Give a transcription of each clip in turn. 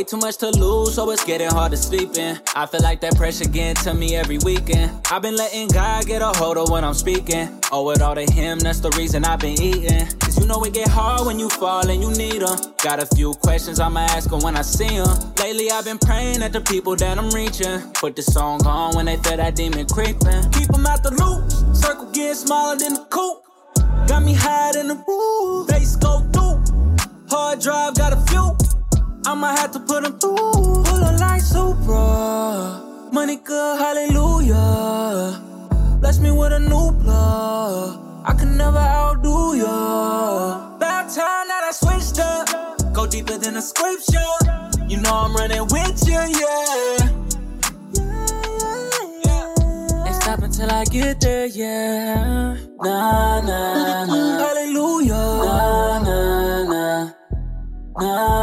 Way too much to lose, so it's getting hard to sleep in. I feel like that pressure getting to me every weekend. I've been letting God get a hold of when I'm speaking. Oh, Owe it all to Him, that's the reason I've been eating. Cause you know it get hard when you fall and you need Him. Got a few questions I'ma ask Him when I see Him. Lately I've been praying at the people that I'm reaching. Put the song on when they feel that demon creeping. Keep 'em out the loop, circle getting smaller than the coop. Got me high in the roof, bass go through. Hard drive got a few. I'ma have to put them through. Pull a like Supra. Money good, hallelujah. Bless me with a new plug. I can never outdo ya. About time that I switched up. Go deeper than the scripture. You know I'm running with you, yeah. Ain't stop until I get there, yeah. Nah, nah, nah. Hallelujah. Nah, nah. Nah.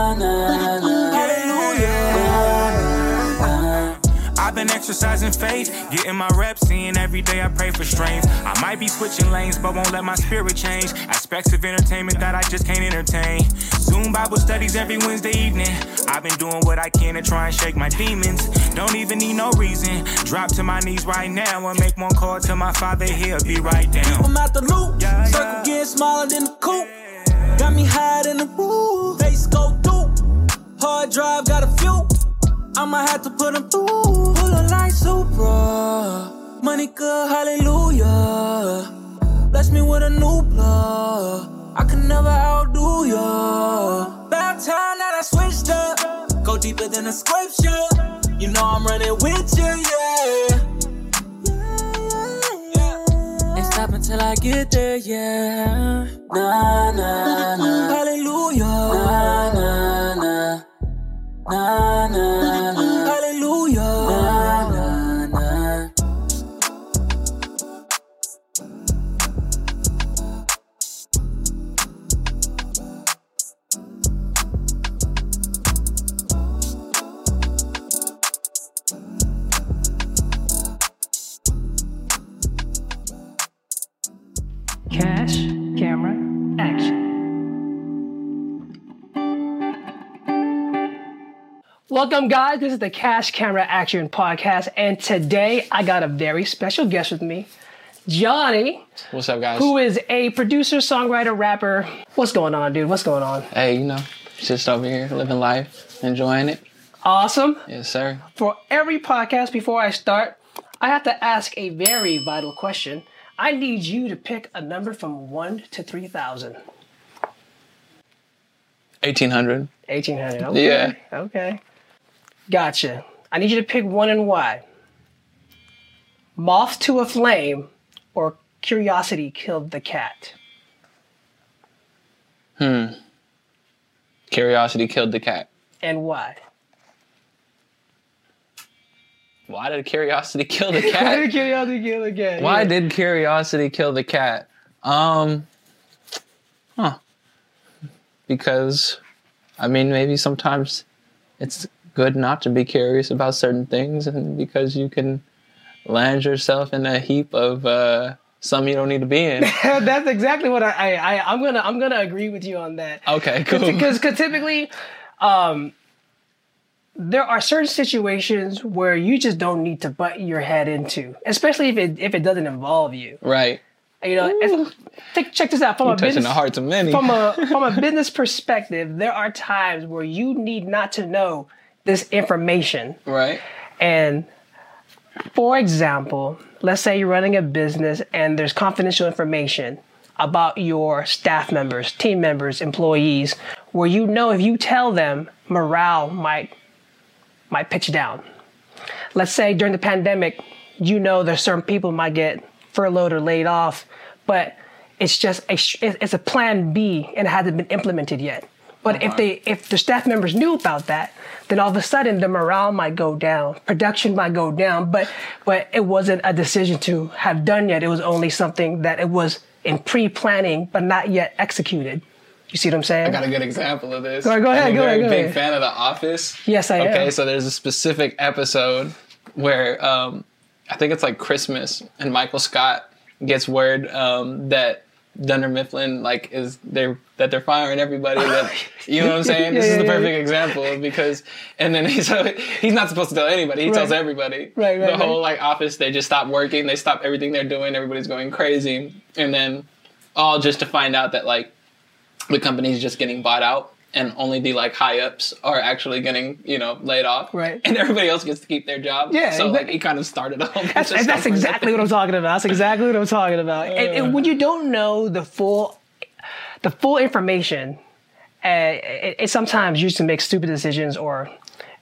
I've been exercising faith, getting my reps in. Every day I pray for strength. I might be switching lanes, but won't let my spirit change. Aspects of entertainment that I just can't entertain. Zoom Bible studies every Wednesday evening. I've been doing what I can to try and shake my demons. Don't even need no reason. Drop to my knees right now and make one call to my father. He'll be right down. I'm out the loop. Yeah, Circle getting smaller than the coop. Got me high in the roof. Bass go through. Hard drive got a few. I'ma have to put them through. Pull a like Supra. Money good, hallelujah. Bless me with a new plug. I can never outdo ya. About time that I switched up. Go deeper than the scripture. You know I'm running with you, yeah. Stop until I get there, yeah. Nah, nah, nah. Hallelujah. Nah, nah, nah. Nah, nah, nah. Welcome, guys. This is the Cash Camera Action Podcast, and today I got a very special guest with me, Johnny, What's up, guys? who is a producer, songwriter, rapper. What's going on, dude? What's going on? hey, you know, just over here living life, enjoying it. Awesome. Yes, sir. For every podcast, before I start, I have to ask a very vital question. I need you to pick a number from 1 to 3,000. 1800. 1800. Okay. Yeah. Okay. Gotcha. I need you to pick one and why. Moth to a flame or curiosity killed the cat. Hmm. Curiosity killed the cat. And why? Why did curiosity kill the cat? Why did curiosity kill the cat? Why Yeah. did curiosity kill the cat? Um, huh. Because, I mean, maybe sometimes it's good not to be curious about certain things, and because you can land yourself in a heap of uh, some you don't need to be in. That's exactly what I, I, I I'm gonna I'm gonna agree with you on that. Okay, cool. because typically um there are certain situations where you just don't need to butt your head into especially if it if it doesn't involve you Right. you know take, check this out from a Touching business the hearts of many. from a from a business perspective there are times where you need not to know this information right. and for example, let's say you're running a business and there's confidential information about your staff members, team members, employees, where you know if you tell them, morale might might pitch down. Let's say during the pandemic, you know there's certain people might get furloughed or laid off, but it's just a it's a plan B and it hasn't been implemented yet. But if they if the staff members knew about that, then all of a sudden the morale might go down, production might go down, but but it wasn't a decision to have done yet. It was only something that it was in pre-planning but not yet executed. You see what I'm saying? I got a good example of this. Go ahead, go ahead, I'm a go very ahead, go big ahead. fan of The Office. Yes, I am. Okay, so there's a specific episode where um, I think it's like Christmas, and Michael Scott gets word um, that Dunder Mifflin like is they that they're firing everybody. That you know what I'm saying? Yeah, this is the perfect example because and then he's he's not supposed to tell anybody. He tells everybody. Right, right, The whole like office, they just stop working. They stop everything they're doing. Everybody's going crazy, and then all just to find out that like the company's just getting bought out. And only the like high ups are actually getting, you know, laid off. Right. And everybody else gets to keep their job. Yeah, So like exactly. he kind of started a whole bunch That's, of and stuff that's exactly what I'm talking about. That's exactly what I'm talking about. and, and uh. when you don't know the full, the full information, uh, it, it sometimes used to make stupid decisions or.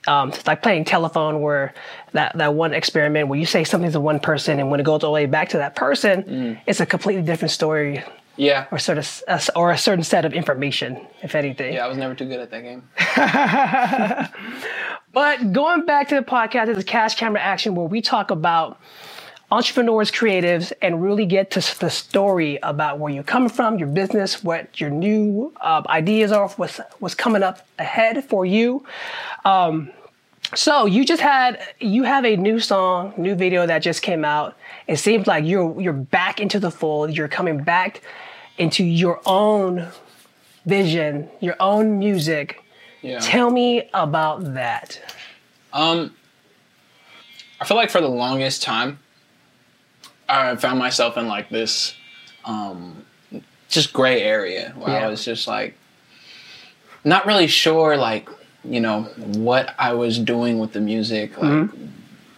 Um, it's like playing telephone, where that, that one experiment where you say something to one person, and when it goes all the way back to that person, Mm. it's a completely different story Yeah. or sort of a, or a certain set of information, if anything. Yeah, I was never too good at that game. But going back to the podcast, is Cash Camera Action, where we talk about entrepreneurs, creatives, and really get to the story about where you're coming from, your business, what your new uh, ideas are, what's what's coming up ahead for you. Um, so you just had you have a new song, new video that just came out. It seems like you're you're back into the fold. You're coming back into your own vision, your own music. Yeah. Tell me about that. Um, I feel like for the longest time, I found myself in like this, um, just gray area where Yeah. I was just like, not really sure, like, you know, what I was doing with the music, like,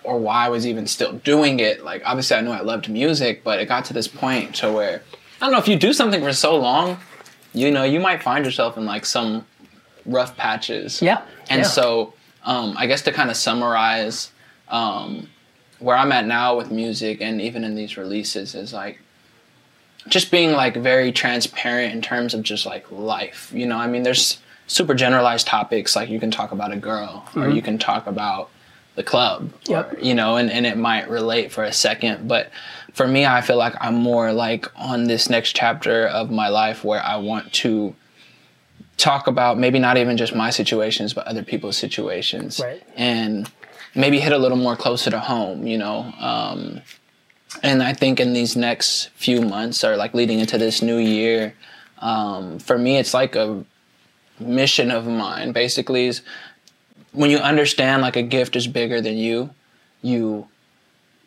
or why I was even still doing it. Like, obviously, I knew I loved music, but it got to this point to where I don't know if you do something for so long, you know, you might find yourself in like some rough patches. Yeah. And yeah. so, um, I guess to kind of summarize um, where I'm at now with music and even in these releases is like just being like very transparent in terms of just like life. You know, I mean, there's super generalized topics like you can talk about a girl or mm-hmm. you can talk about the club, Yep. or, you know, and, and it might relate for a second. But for me, I feel like I'm more like on this next chapter of my life where I want to talk about maybe not even just my situations, but other people's situations. Right. And maybe hit a little more closer to home, you know. Um, and I think in these next few months or like leading into this new year, um, for me, it's like a mission of mine basically is when you understand like a gift is bigger than you, you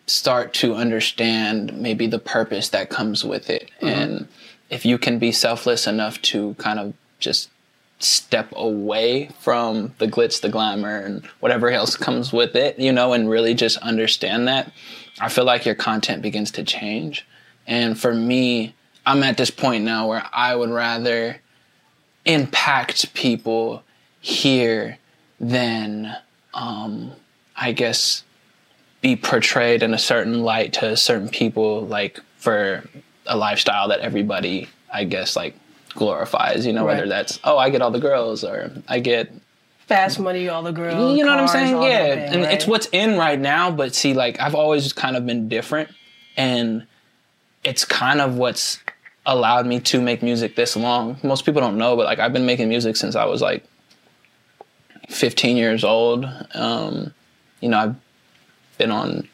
start to understand maybe the purpose that comes with it. And if you can be selfless enough to kind of just step away from the glitz, the glamour, and whatever else comes with it, you know, and really just understand that, I feel like your content begins to change. And for me, I'm at this point now where I would rather impact people here than, um, I guess, be portrayed in a certain light to certain people, like for a lifestyle that everybody, I guess, like glorifies. You know, Right. whether that's oh, I get all the girls, or I get Fast money, all the girls. you know what I'm saying? Yeah, thing, and right? it's what's in right now. But see, like I've always kind of been different, and it's kind of what's allowed me to make music this long. Most people don't know, but like I've been making music since I was like 15 years old. Um, you know, I've been on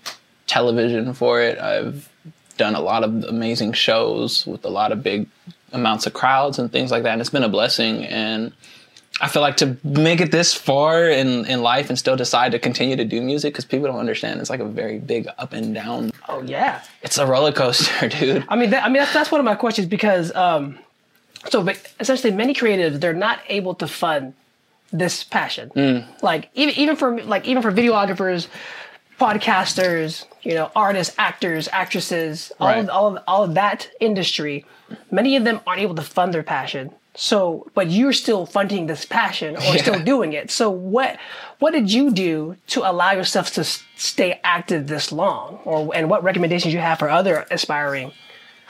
television for it. I've done a lot of amazing shows with a lot of big amounts of crowds and things like that. And it's been a blessing. And I feel like to make it this far in, in life and still decide to continue to do music because people don't understand it's like a very big up and down. oh yeah. It's a roller coaster, dude. I mean, that, I mean that's, that's one of my questions because um, so but essentially many creatives they're not able to fund this passion. Mm. Like even even for like even for videographers, podcasters, you know, artists, actors, actresses, all Right. of, all of, all of that industry, many of them aren't able to fund their passion. So, but you're still funding this passion or still doing it. So, what what did you do to allow yourself to stay active this long, or and what recommendations you have for other aspiring,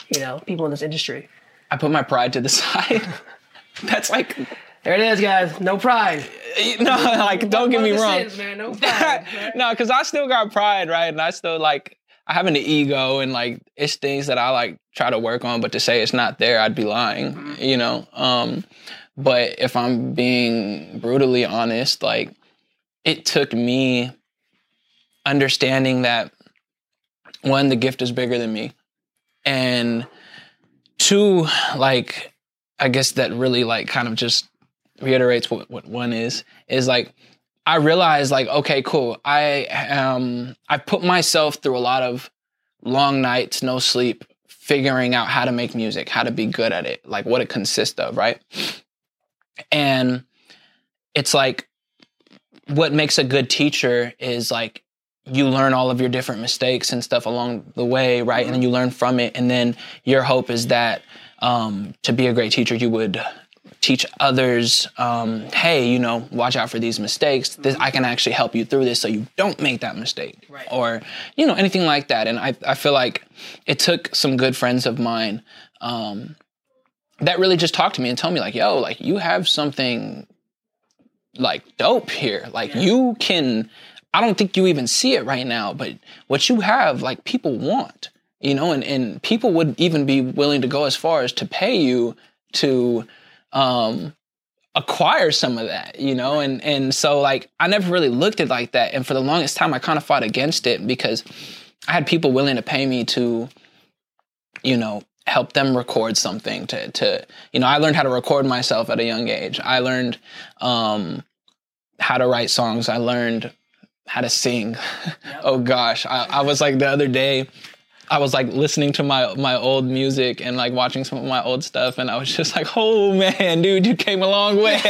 you know, people in this industry? I put my pride to the side. That's like, There it is, guys. No pride. no, like, don't get me wrong. is, man. No pride. no, because I still got pride, right? And I still like I have an ego and like it's things that I like try to work on, but to say it's not there, I'd be lying, you know. Um, but if I'm being brutally honest, like it took me understanding that one, the gift is bigger than me, and two, like, I guess that really like kind of just reiterates what, what one is, is like, I realized like, okay, cool. I um I put myself through a lot of long nights, no sleep, figuring out how to make music, how to be good at it, like what it consists of, right? And it's like what makes a good teacher is like you learn all of your different mistakes and stuff along the way, right? And then you learn from it. And then your hope is that um, to be a great teacher, you would teach others, um, hey, you know, watch out for these mistakes. This, I can actually help you through this so you don't make that mistake. Right. Or, you know, anything like that. And I, I feel like it took some good friends of mine um, that really just talked to me and told me, like, yo, like, you have something like dope here. Like, you can, I don't think you even see it right now, but what you have, like, people want. You know, and, and people would even be willing to go as far as to pay you to um acquire some of that you know? And and so like i never really looked at it like that. And for the longest time i kind of fought against it because i had people willing to pay me to you know help them record something to to you know i learned how to record myself at a young age. I learned um how to write songs. I learned how to sing. Oh gosh I, I was like the other day I was like listening to my my old music and like watching some of my old stuff, and I was just like, "Oh man, dude, you came a long way."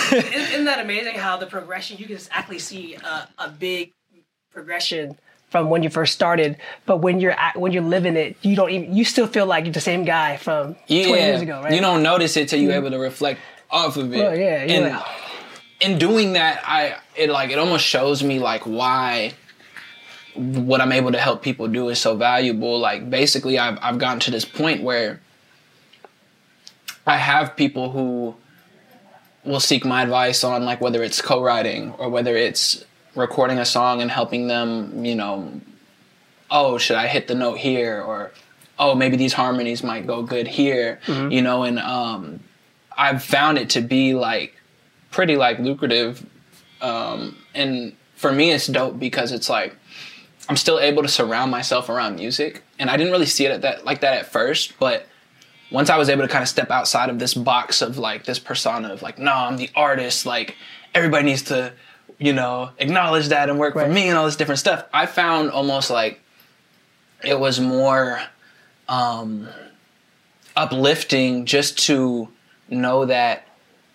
Isn't that amazing how the progression you can actually see a, a big progression from when you first started, but when you're at, when you're living it, you don't even you still feel like you're the same guy from yeah, 20 years ago, right? You don't notice it till you're mm-hmm. able to reflect off of it. Well, yeah, and like- in doing that, I it like it almost shows me like why what I'm able to help people do is so valuable. Like basically, I've I've gotten to this point where I have people who will seek my advice on like whether it's co-writing or whether it's recording a song and helping them, you know, oh, should I hit the note here? Or oh, maybe these harmonies might go good here, you know, and um I've found it to be like pretty like lucrative. Um and for me it's dope because it's like I'm still able to surround myself around music and I didn't really see it at that like that at first, but once I was able to kind of step outside of this box of like this persona of like, no, I'm the artist, like everybody needs to, you know, acknowledge that and work Right. for me and all this different stuff. I found almost like it was more um uplifting just to know that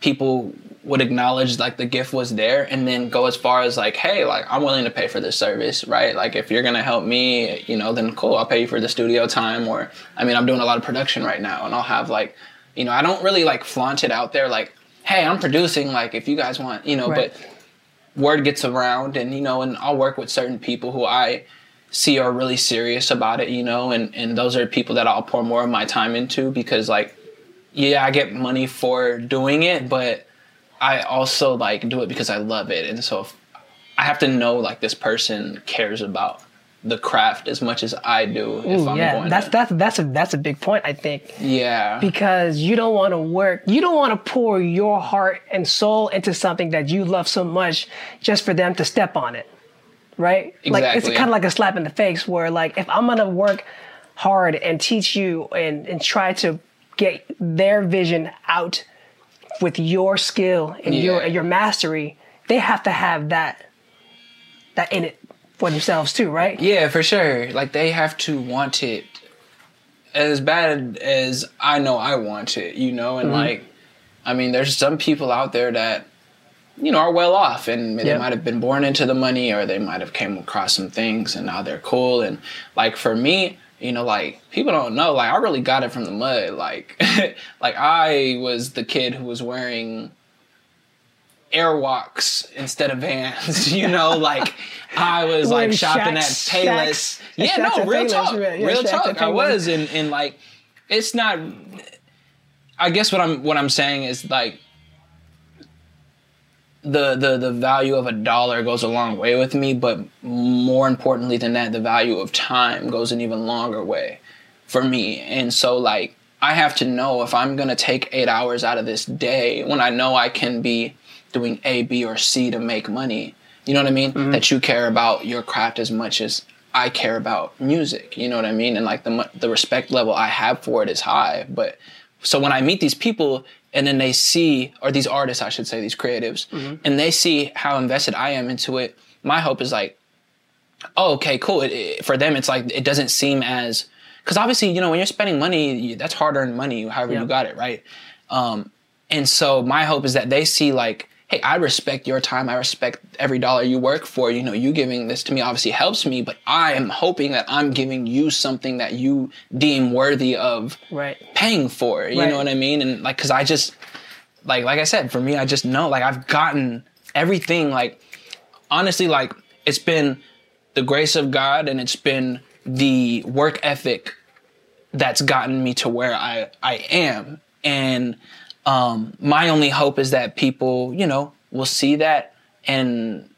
people would acknowledge like the gift was there and then go as far as like hey like i'm willing to pay for this service right like if you're gonna help me you know then cool i'll pay you for the studio time or i mean i'm doing a lot of production right now and i'll have like you know i don't really like flaunt it out there like hey i'm producing like if you guys want you know Right. but word gets around and you know and i'll work with certain people who i see are really serious about it you know and and those are people that i'll pour more of my time into because like yeah i get money for doing it but i also like do it because i love it and so if i have to know like this person cares about the craft as much as i do if Ooh, i'm yeah, going that's to, that's that's a that's a big point. I think yeah because you don't want to work, you don't want to pour your heart and soul into something that you love so much just for them to step on it, right? Exactly. Like it's kind of like a slap in the face where like if I'm gonna work hard and teach you and and try to get their vision out with your skill and your and your mastery, they have to have that that in it for themselves too, right? Yeah, for sure. Like they have to want it as bad as I know I want it, you know, and mm-hmm. like I mean there's some people out there that you know are well off and they Yeah. might have been born into the money or they might have came across some things and now they're cool and like for me you know like people don't know like i really got it from the mud like like i was the kid who was wearing airwalks instead of vans you know like i was like shopping Shaqs- at payless Shaqs- yeah no real Payless, talk right, yeah, real talk. i was and, and like it's not i guess what i'm what i'm saying is like the, the the value of a dollar goes a long way with me, but more importantly than that, the value of time goes an even longer way for me. And so like I have to know if I'm gonna take eight hours out of this day when I know I can be doing A, B, or C to make money. You know what I mean? Mm-hmm. That you care about your craft as much as I care about music. You know what I mean? And like the the respect level I have for it is high. But so when I meet these people and then they see, or these artists, I should say, these creatives, and they see how invested I am into it, my hope is like, oh, okay, cool. It, it- for them, it's like it doesn't seem as because obviously, you know, when you're spending money, you, that's hard earned money, however Yeah. you got it, right? Um, and so my hope is that they see like, hey, I respect your time. I respect every dollar you work for. You know, you giving this to me obviously helps me, but I am hoping that I'm giving you something that you deem worthy of Right. paying for. You Right. know what I mean? And like, cause I just, like, like I said, for me, I just know, like, I've gotten everything, like, honestly, like, it's been the grace of God and it's been the work ethic that's gotten me to where I, I am. And, um, my only hope is that people, you know, will see that and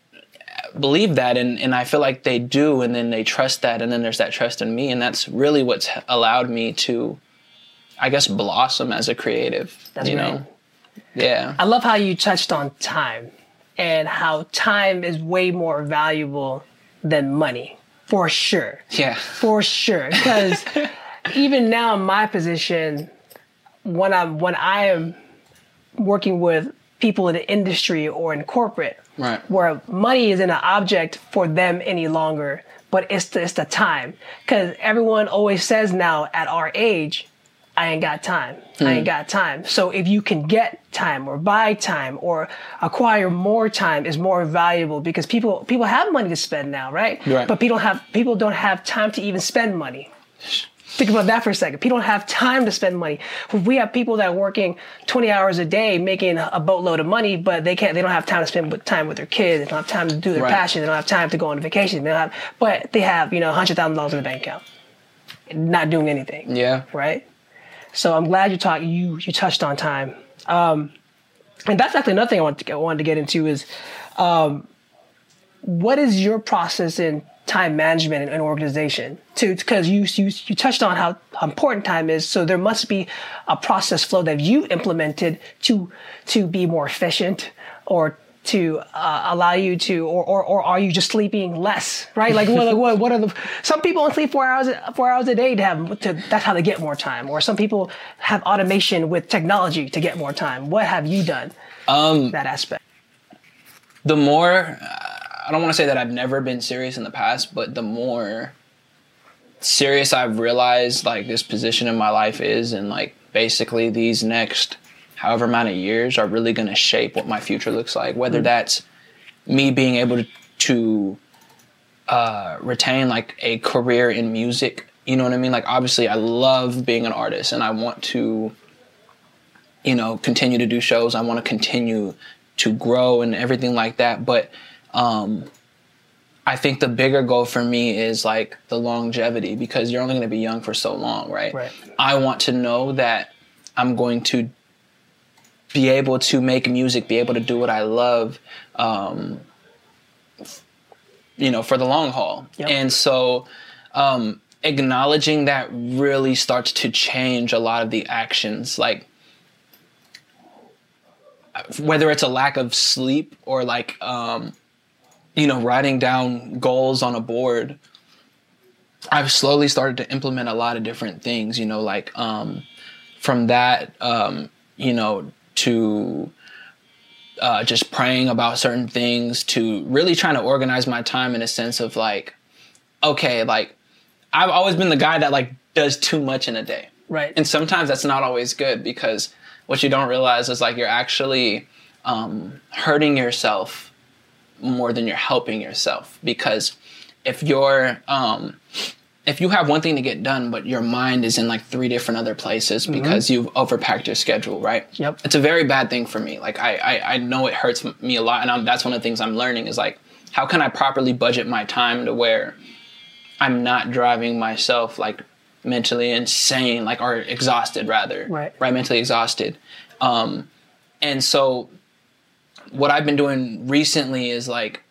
believe that and, and I feel like they do and then they trust that and then there's that trust in me and that's really what's allowed me to I guess blossom as a creative. That's you right. know? Yeah. I love how you touched on time and how time is way more valuable than money, for sure. Yeah. For sure. Because even now in my position, when I'm when I am working with people in the industry or in corporate, Right. where money isn't an object for them any longer, but it's the, it's the time. Because everyone always says now at our age, I ain't got time. I ain't hmm. got time. So if you can get time or buy time or acquire more time is more valuable because people people have money to spend now, right? Right. But people have people don't have time to even spend money. Think about that for a second. People don't have time to spend money. We have people that are working 20 hours a day making a boatload of money, but they can't, they don't have time to spend time with their kids. They don't have time to do their Right. passion. They don't have time to go on vacation. They don't have, but they have, you know, $100,000 in the bank account, not doing anything Yeah. right? So I'm glad you talked. You you touched on time, um, and that's actually another thing I wanted to get, wanted to get into is, um, what is your process in time management and, organization? To because you you you touched on how important time is. So there must be a process flow that you implemented to to be more efficient or to uh, allow you to, or, or or are you just sleeping less, right? Like what, what what are the? Some people only sleep four hours four hours a day to have to. That's how they get more time. Or some people have automation with technology to get more time. What have you done? Um, that aspect. The more I don't want to say that I've never been serious in the past, but the more serious I've realized like this position in my life is and like basically these next however amount of years are really going to shape what my future looks like whether that's me being able to, to uh, retain like a career in music you know what i mean? Like obviously i love being an artist and i want to you know continue to do shows. I want to continue to grow and everything like that but um I think the bigger goal for me is like the longevity because you're only going to be young for so long, right? Right. I want to know that I'm going to be able to make music, be able to do what I love, um, you know, for the long haul. Yep. And so, um, acknowledging that really starts to change a lot of the actions, like whether it's a lack of sleep or like, um, you know, writing down goals on a board. I've slowly started to implement a lot of different things, you know, like um, from that, um, you know, to uh, just praying about certain things to really trying to organize my time in a sense of like, okay, like I've always been the guy that like does too much in a day. Right. And sometimes that's not always good because what you don't realize is like you're actually um, hurting yourself more than you're helping yourself. Because if you're um, if you have one thing to get done but your mind is in like three different other places because you've overpacked your schedule right? Yep. it's a very bad thing for me. Like i i, I know it hurts me a lot and I'm, that's one of the things i'm learning is like how can i properly budget my time to where i'm not driving myself like mentally insane like or exhausted rather. Right. right? Mentally exhausted. Um and so what I've been doing recently is like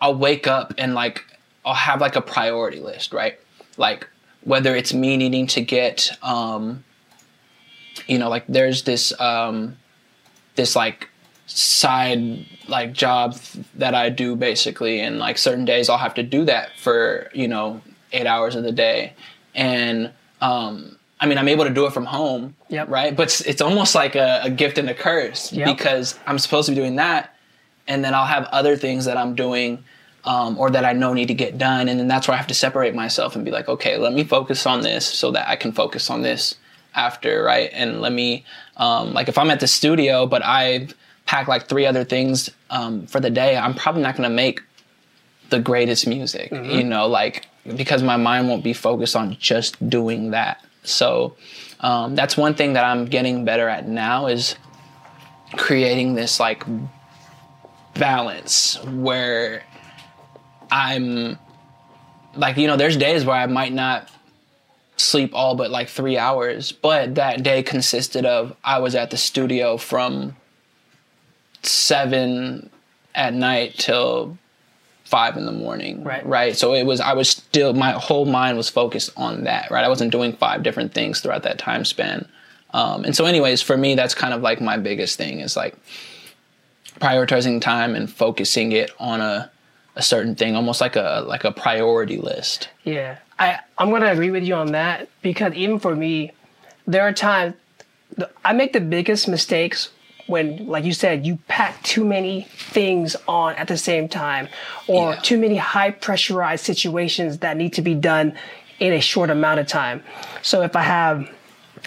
I'll wake up and like I'll have like a priority list, right? Like whether it's me needing to get um you know like there's this um this like side like job that I do basically and like certain days I'll have to do that for you know 8 hours of the day and um I mean I'm able to do it from home Yep. right but it's, it's almost like a, a gift and a curse Yep. because I'm supposed to be doing that and then I'll have other things that I'm doing um, or that I know need to get done, and then that's where I have to separate myself and be like, okay, let me focus on this so that I can focus on this after, right? And let me, um, like, if I'm at the studio, but I've packed like three other things um, for the day, I'm probably not gonna make the greatest music, you know, like because my mind won't be focused on just doing that. So um, that's one thing that I'm getting better at now is creating this like balance where I'm like, you know, there's days where I might not sleep all but like three hours, but that day consisted of I was at the studio from seven at night till five in the morning. Right. Right. So it was, I was still, my whole mind was focused on that, right? I wasn't doing five different things throughout that time span. Um, and so, anyways, for me, that's kind of like my biggest thing is like prioritizing time and focusing it on a, a certain thing, almost like a like a priority list. Yeah, I I'm gonna agree with you on that because even for me, there are times I make the biggest mistakes when, like you said, you pack too many things on at the same time, or Yeah. too many high pressurized situations that need to be done in a short amount of time. So if I have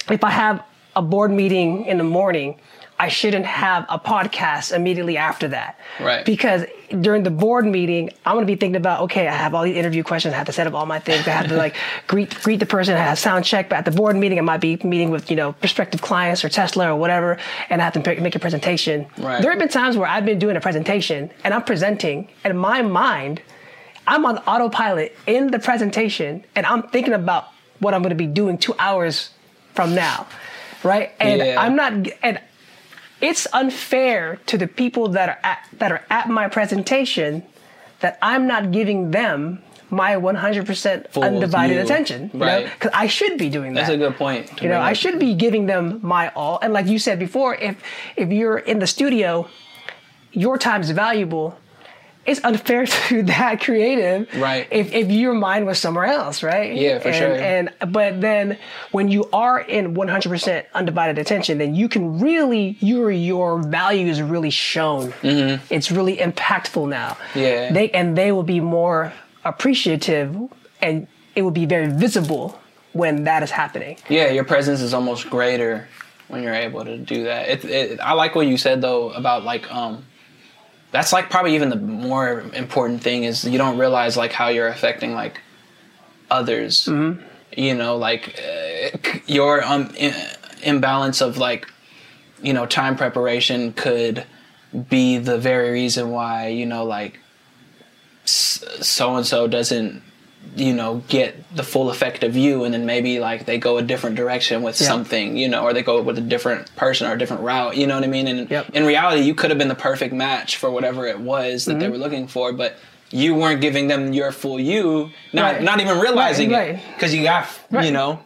if I have a board meeting in the morning, I shouldn't have a podcast immediately after that. Right. Because during the board meeting, I'm gonna be thinking about, okay, I have all these interview questions, I have to set up all my things, I have to like greet greet the person, I have sound check, but at the board meeting I might be meeting with, you know, prospective clients or Tesla or whatever, and I have to pick- make a presentation. Right. There have been times where I've been doing a presentation and I'm presenting, and in my mind, I'm on autopilot in the presentation and I'm thinking about what I'm going to be doing two hours from now. Right. And Yeah. I'm not, and it's unfair to the people that are at, that are at my presentation that I'm not giving them my 100% Full undivided view. attention. You Right. Because I should be doing that. That's a good point. You know, I up. should be giving them my all. And like you said before, if if you're in the studio, your time is valuable. It's unfair to that creative, Right. If if your mind was somewhere else, right? Yeah, for and, sure. And but then when you are in 100% undivided attention, then you can really your your value is really shown. It's really impactful now. Mm-hmm. Yeah. They and they will be more appreciative, and it will be very visible when that is happening. Yeah, your presence is almost greater when you're able to do that. It, it, I like what you said though about like um, that's like probably even the more important thing is you don't realize like how you're affecting like others. Mm-hmm. You know, like uh, your um, i- imbalance of like you know time preparation could be the very reason why you know like so and so doesn't you know get the full effect of you and then maybe like they go a different direction with Yeah. something you know or they go with a different person or a different route you know what i mean and Yep. in reality you could have been the perfect match for whatever it was that Mm-hmm. they were looking for but you weren't giving them your full you not Right. not even realizing Right, it because you got you know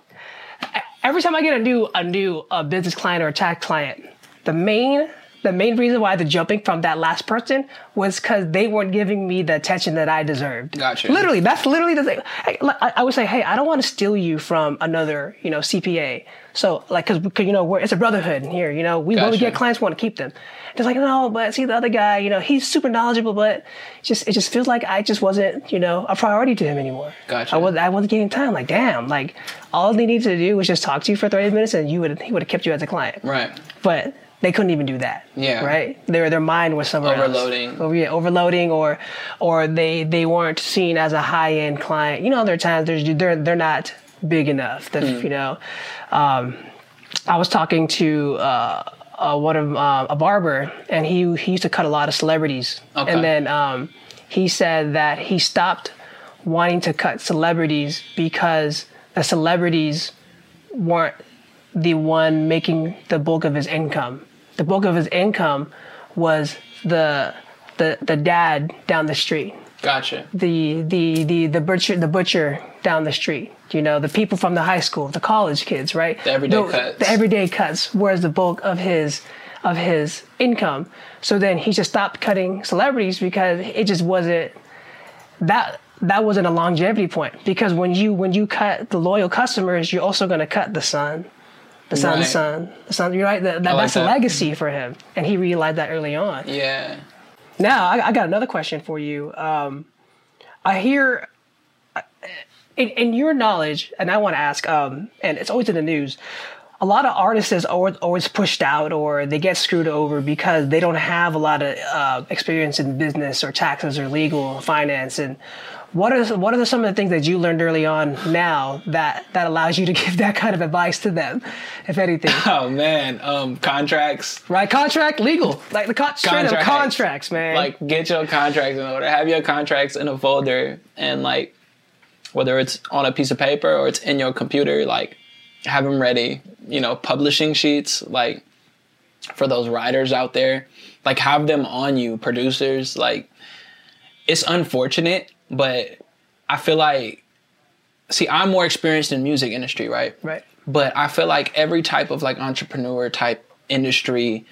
every time I get a new a new uh, business client or a tax client, the main the main reason why the jumping from that last person was because they weren't giving me the attention that I deserved. Gotcha. Literally, that's literally the thing. I, I- would say, hey, I don't want to steal you from another, you know, CPA. So, like, because you know, we're, it's a brotherhood here. You know, we when we Gotcha. get clients, we want to keep them. It's like, no, but see the other guy, you know, he's super knowledgeable, but just it just feels like I just wasn't, you know, a priority to him anymore. Gotcha. I was I wasn't getting time. Like, damn, like all they needed to do was just talk to you for 30 minutes and you would he would have kept you as a client. right But they couldn't even do that. Yeah. Right? Their their mind was somewhere Overloading. else. Over, yeah, overloading or or they they weren't seen as a high end client. You know, there are times there's they're they're not big enough. That Hmm. you know. Um, I was talking to uh, uh, one of uh, a barber, and he he used to cut a lot of celebrities, Okay. and then um, he said that he stopped wanting to cut celebrities because the celebrities weren't the one making the bulk of his income. The bulk of his income was the the the dad down the street gotcha the the the the butcher the butcher down the street. You know, the people from the high school, the college kids, right? The everyday cuts. The everyday cuts. Whereas the bulk of his of his income. So then he just stopped cutting celebrities because it just wasn't that that wasn't a longevity point because when you when you cut the loyal customers, you're also going to cut the son, the son, the Right. son, the son. You're right. That, like that's a that. legacy for him, and he realized that early on. Yeah. Now I, I got another question for you. Um, I hear, in, in your knowledge, and I want to ask, um, and it's always in the news. A lot of artists is always, always pushed out, or they get screwed over because they don't have a lot of uh, experience in business or taxes or legal finance. And what are what are some of the things that you learned early on now that that allows you to give that kind of advice to them, if anything? Oh man, um, contracts. right, contract, legal, like the con- Contracts. contracts, man. Like get your contracts in order. Have your contracts in a folder and like whether it's on a piece of paper or it's in your computer, like have them ready. You know, publishing sheets, like for those writers out there, like have them on you. Producers, like it's unfortunate, but I feel like see, I'm more experienced in music industry, right? right. but I feel like every type of like entrepreneur type industry,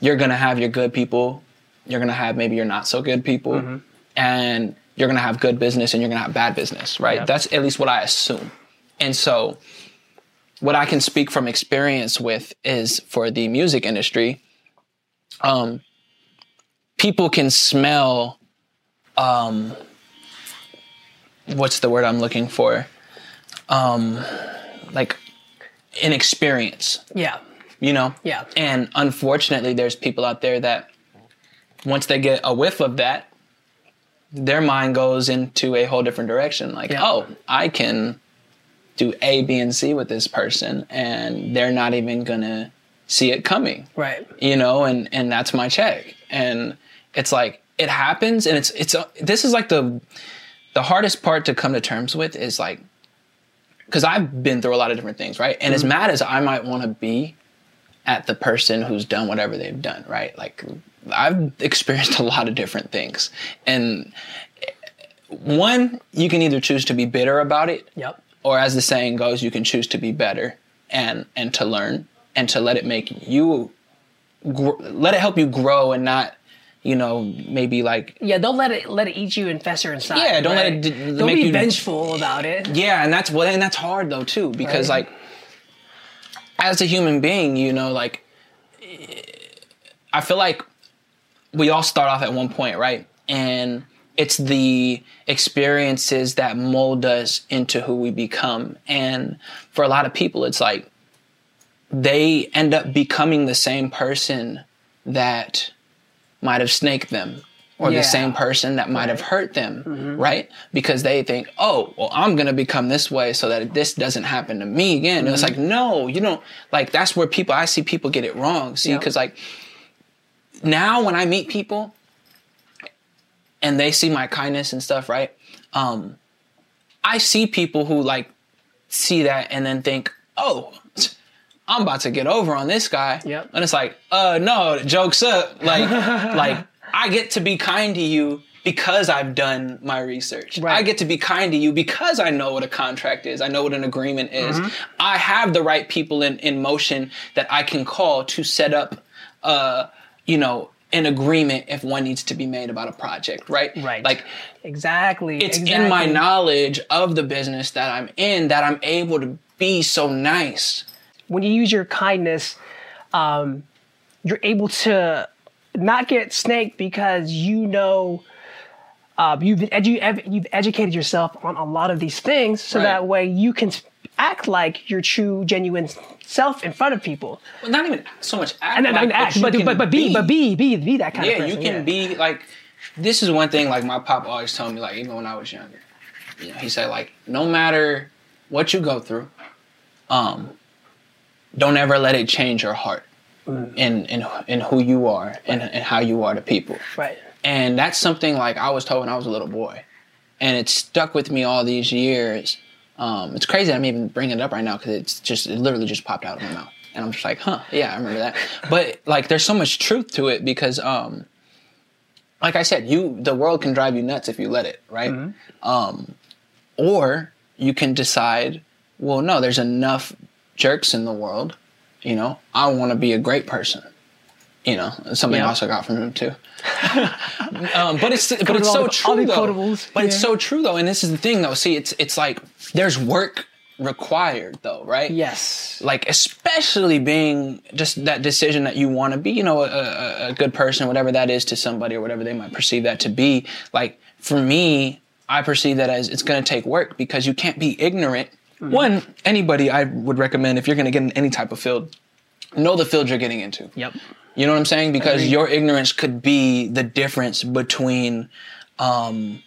you're gonna have your good people, you're gonna have maybe your not so good people, and you're gonna have good business and you're gonna have bad business, right? Yeah. That's at least what I assume. And so, what I can speak from experience with is for the music industry, um, people can smell, um, what's the word I'm looking for? Um, like inexperience, Yeah. you know? Yeah. And unfortunately, there's people out there that once they get a whiff of that, their mind goes into a whole different direction. Like, Yeah. oh, I can do A, B, and C with this person, and they're not even gonna see it coming Right. you know, and and that's my check. And it's like it happens, and it's it's a, this is like the the hardest part to come to terms with is like because I've been through a lot of different things, right? And as mm-hmm. mad as I might want to be at the person who's done whatever they've done, right? Like I've experienced a lot of different things, and one you can either choose to be bitter about it Yep. or as the saying goes, you can choose to be better and and to learn and to let it make you gr- let it help you grow and not you know maybe like Yeah, don't let it let it eat you and fester inside. Yeah, don't let it d- don't make be you- vengeful about it. yeah and that's what and that's hard though too because Right. like as a human being you know like i feel like we all start off at one point right and it's the experiences that mold us into who we become and for a lot of people it's like they end up becoming the same person that might have snaked them or Yeah. the same person that might have hurt them, right? Because they think, oh, well, I'm going to become this way so that this doesn't happen to me again. And it's like, no, you don't, like, that's where people, I see people get it wrong. See, because like now when I meet people and they see my kindness and stuff, right? Um, I see people who like see that and then think, oh, I'm about to get over on this guy. Yep. And it's like, uh, no, joke's up. Like, like I get to be kind to you because I've done my research. Right. I get to be kind to you because I know what a contract is. I know what an agreement is. Mm-hmm. I have the right people in, in motion that I can call to set up, uh, you know, an agreement if one needs to be made about a project, right? Right. Like Exactly. it's exactly. in my knowledge of the business that I'm in that I'm able to be so nice. When you use your kindness, um, you're able to not get snaked because you know uh, you've edu- you've educated yourself on a lot of these things, so Right. that way you can act like your true, genuine self in front of people. Well, not even so much act, And like, act, you but, but but be, but be be be that kind yeah, of person. Yeah, you can be like. This is one thing like my pop always told me like even when I was younger. You know, he said like no matter what you go through, um, don't ever let it change your heart Mm. in in in who you are and, and how you are to people. right. And that's something like I was told when I was a little boy, and it stuck with me all these years. Um, it's crazy I'm even bringing it up right now because it's just it literally just popped out of my mouth, and I'm just like, huh, yeah, I remember that. but like, there's so much truth to it because, um, like I said, you the world can drive you nuts if you let it, right? Um, or you can decide, well, no, there's enough jerks in the world. You know, I want to be a great person you know, something Yeah. I also got from him too. um, but it's but it's so true though. quotables, But it's so true though, and this is the thing though. See, it's it's like there's work required though, right? Yes. like especially being just that decision that you want to be you know a, a, a good person whatever that is to somebody or whatever they might perceive that to be like for me i perceive that as it's going to take work because you can't be ignorant one anybody i would recommend if you're going to get in any type of field know the field you're getting into Yep. you know what I'm saying? Because your ignorance could be the difference between um,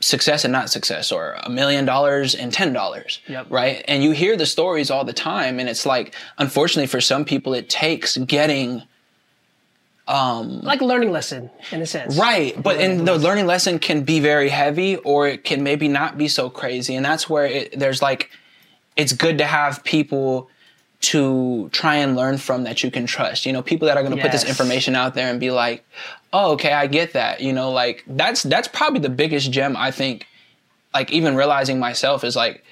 success and not success, or a million dollars and ten dollars. Yep. Right? And you hear the stories all the time, and it's like, unfortunately, for some people, it takes getting Um, like a learning lesson in a sense. right. But and the learning lesson can be very heavy, or it can maybe not be so crazy, and that's where it, there's like, it's good to have people to try and learn from that you can trust. You know, people that are going to put this information out there and be like, "Oh, okay, I get that." You know, like that's that's probably the biggest gem I think. Like even realizing myself is like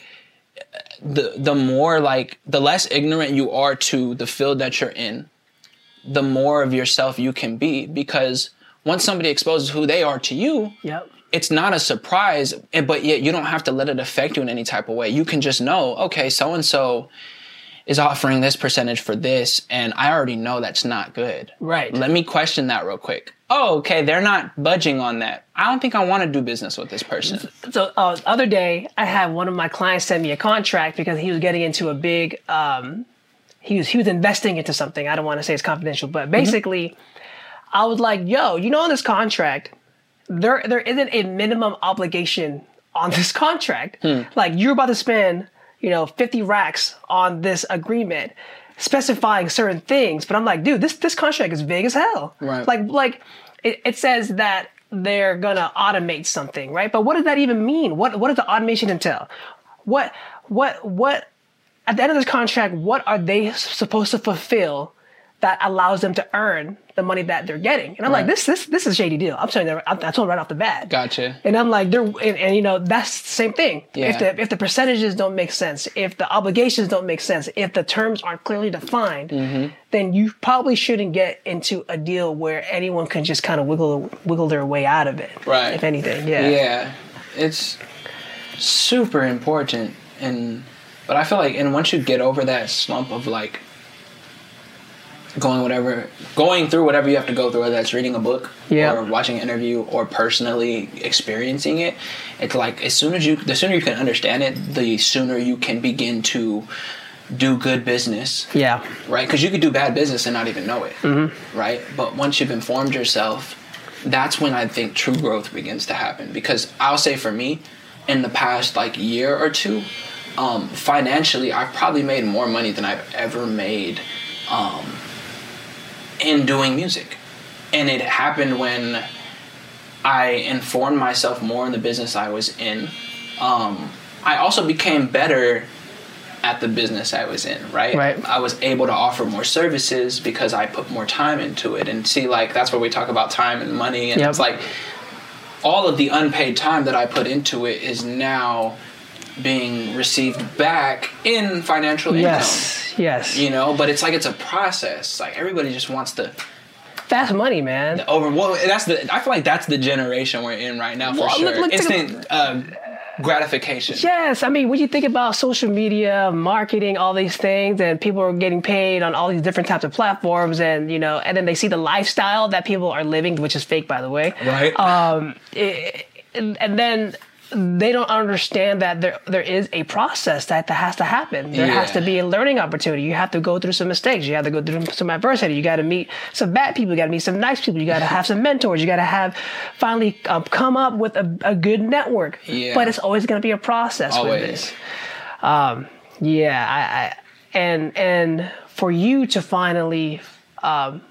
the the more like the less ignorant you are to the field that you're in, the more of yourself you can be because once somebody exposes who they are to you, Yep. it's not a surprise, but yet you don't have to let it affect you in any type of way. You can just know, okay, so and so is offering this percentage for this, and I already know that's not good. Right. Let me question that real quick. Oh, okay, they're not budging on that. I don't think I want to do business with this person. So uh, other day, I had one of my clients send me a contract because he was getting into a big. Um, he was he was investing into something. I don't want to say it's confidential, but mm-hmm. basically, I was like, "Yo, you know, on this contract, there there isn't a minimum obligation on this contract. Hmm. Like you're about to spend, you know, fifty racks on this agreement." specifying certain things but i'm like dude this this contract is vague as hell Right. like like it, it says that they're gonna automate something, right? But what does that even mean? What what does the automation entail? What what what at the end of this contract, what are they supposed to fulfill that allows them to earn the money that they're getting? And I'm like, this this this is a shady deal. I'm telling you, I, I told them right off the bat. Gotcha. And I'm like, they're and, and you know that's the same thing. If Yeah. the if the percentages don't make sense, if the obligations don't make sense, if the terms aren't clearly defined, Mm-hmm. then you probably shouldn't get into a deal where anyone can just kind of wiggle wiggle their way out of it. Right. If anything, yeah. Yeah, it's super important, and but I feel like, and once you get over that slump of like going whatever, going through whatever you have to go through, whether that's reading a book Yeah. or watching an interview or personally experiencing it, it's like as soon as you, the sooner you can understand it, the sooner you can begin to do good business Yeah. right? Because you could do bad business and not even know it, mm-hmm. right? But once you've informed yourself, that's when I think true growth begins to happen. Because I'll say for me, in the past like year or two, um, financially, I've probably made more money than I've ever made um, in doing music, and it happened when I informed myself more in the business I was in. Um, I also became better at the business I was in, right? Right. I was able to offer more services because I put more time into it. And see, like, that's where we talk about time and money. And Yep. it's like all of the unpaid time that I put into it is now being received back in financial income. Yes. Yes. You know, but it's like it's a process. Like everybody just wants to Fast money, man. over. Well, that's the. I feel like that's the generation we're in right now for Well, sure. look- look, Instant uh, gratification. Yes, I mean, when you think about social media, marketing, all these things, and people are getting paid on all these different types of platforms, and you know, and then they see the lifestyle that people are living, which is fake, by the way. Right. Um, it, and, and then they don't understand that there there is a process that, that has to happen. There has to be a learning opportunity. You have to go through some mistakes. You have to go through some adversity. You got to meet some bad people. You got to meet some nice people. You got to have some mentors. You got to have finally um, come up with a, a good network. Yeah. But it's always going to be a process with Always. this. Um, yeah, I, I and and for you to finally um,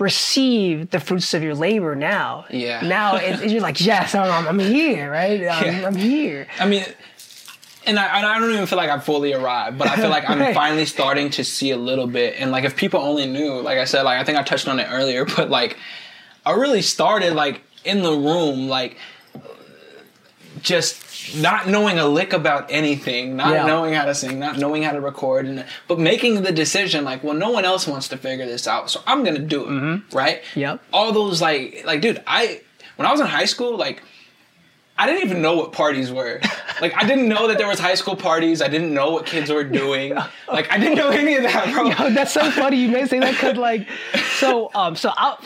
receive the fruits of your labor now. Yeah. Now it, it- you're like, yes, I'm, I'm here, right? I'm, Yeah. I'm here. I mean, and I, and I don't even feel like I've fully arrived, but I feel like I'm finally starting to see a little bit. And like, if people only knew, like I said, like I think I touched on it earlier, but like, I really started like in the room, like just not knowing a lick about anything, not Yeah. knowing how to sing, not knowing how to record, and but making the decision like, well, no one else wants to figure this out, so I'm gonna do it, right? Yep. All those like, like, dude, I when I was in high school, like. I didn't even know what parties were. Like I didn't know that there was high school parties. I didn't know what kids were doing. Like I didn't know any of that, bro. Oh, that's so funny you may say that because like so um so I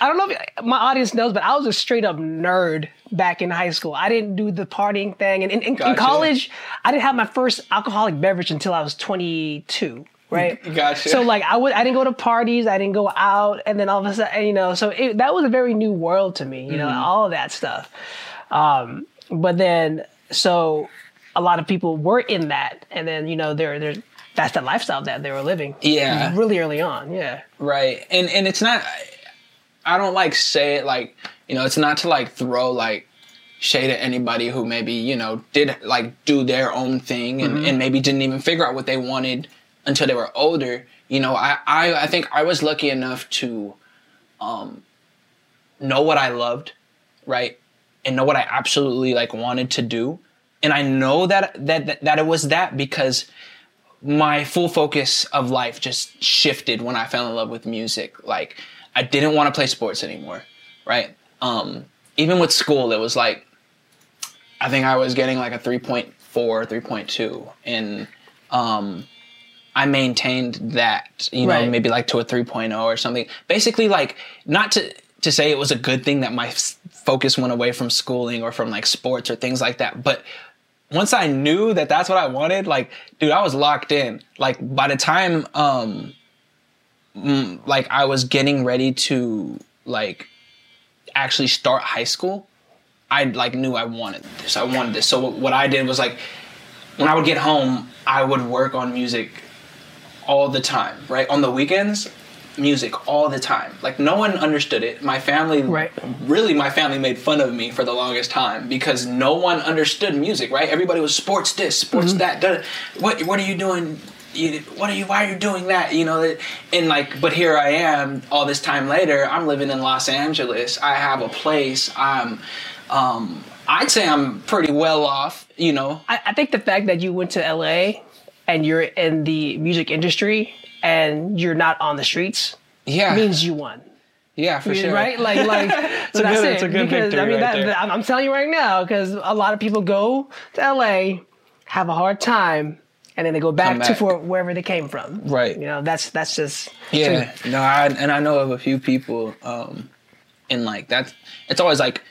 I don't know if my audience knows, but I was a straight up nerd back in high school. I didn't do the partying thing, and in, in, in college, I didn't have my first alcoholic beverage until I was 22. Right. Gotcha. So like I would I didn't go to parties, I didn't go out, and then all of a sudden you know so it, that was a very new world to me. You know Mm-hmm. all of that stuff. Um, but then so a lot of people were in that, and then you know they're they're that's the lifestyle that they were living Yeah. really early on. Yeah. Right. And and it's not I don't like say it like, you know, it's not to like throw like shade at anybody who maybe, you know, did like do their own thing and, and maybe didn't even figure out what they wanted until they were older. You know, I, I I think I was lucky enough to um know what I loved, right? And know what I absolutely like wanted to do. And I know that that that, that it was that because my full focus of life just shifted when I fell in love with music. Like I didn't want to play sports anymore, right? Um, even with school, it was like I think I was getting like a 3.4, 3.2, and um, I maintained that, you know, Right. maybe like to a 3.0 or something. Basically, like not to to say it was a good thing that my s- focus went away from schooling or from like sports or things like that, but once I knew that that's what I wanted, like, dude, I was locked in. Like, by the time, um, like, I was getting ready to, like, actually start high school, I, like, knew I wanted this. I wanted this. So, what I did was, like, when I would get home, I would work on music all the time, right? On the weekends, music all the time. Like no one understood it. My family, Right. really, my family made fun of me for the longest time because no one understood music, right? Everybody was sports this, sports mm-hmm. that. What what are you doing? You, what are you? Why are you doing that? You know, that- and like, but here I am, all this time later. I'm living in Los Angeles. I have a place. I'm, um, I'd say I'm pretty well off. You know, I, I think the fact that you went to LA and you're in the music industry and you're not on the streets yeah, means you won. yeah, for sure, Right? Like, like that's a good- it. it's a good because, I mean, right that, I'm telling you right now, because a lot of people go to LA, have a hard time, and then they go back, Come to for wherever they came from. Right. You know, that's that's just Yeah, no, I, and I know of a few people, um, and like that's it's always like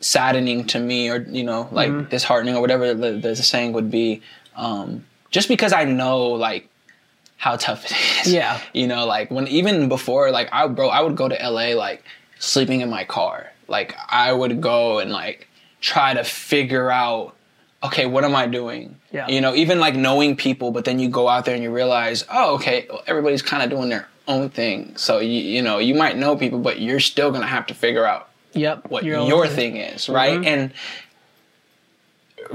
saddening to me, or you know, like Mm-hmm. disheartening, or whatever the, the saying would be. Um, just because I know like how tough it is. Yeah. you know, like when even before, like I bro, I would go to LA like sleeping in my car. Like I would go and like try to figure out okay, what am I doing? Yeah. You know, even like knowing people, but then you go out there and you realize, oh, okay, everybody's kind of doing their own thing. So you you know, you might know people, but you're still gonna have to figure out yep. what your your, own thing is, right? Mhm. And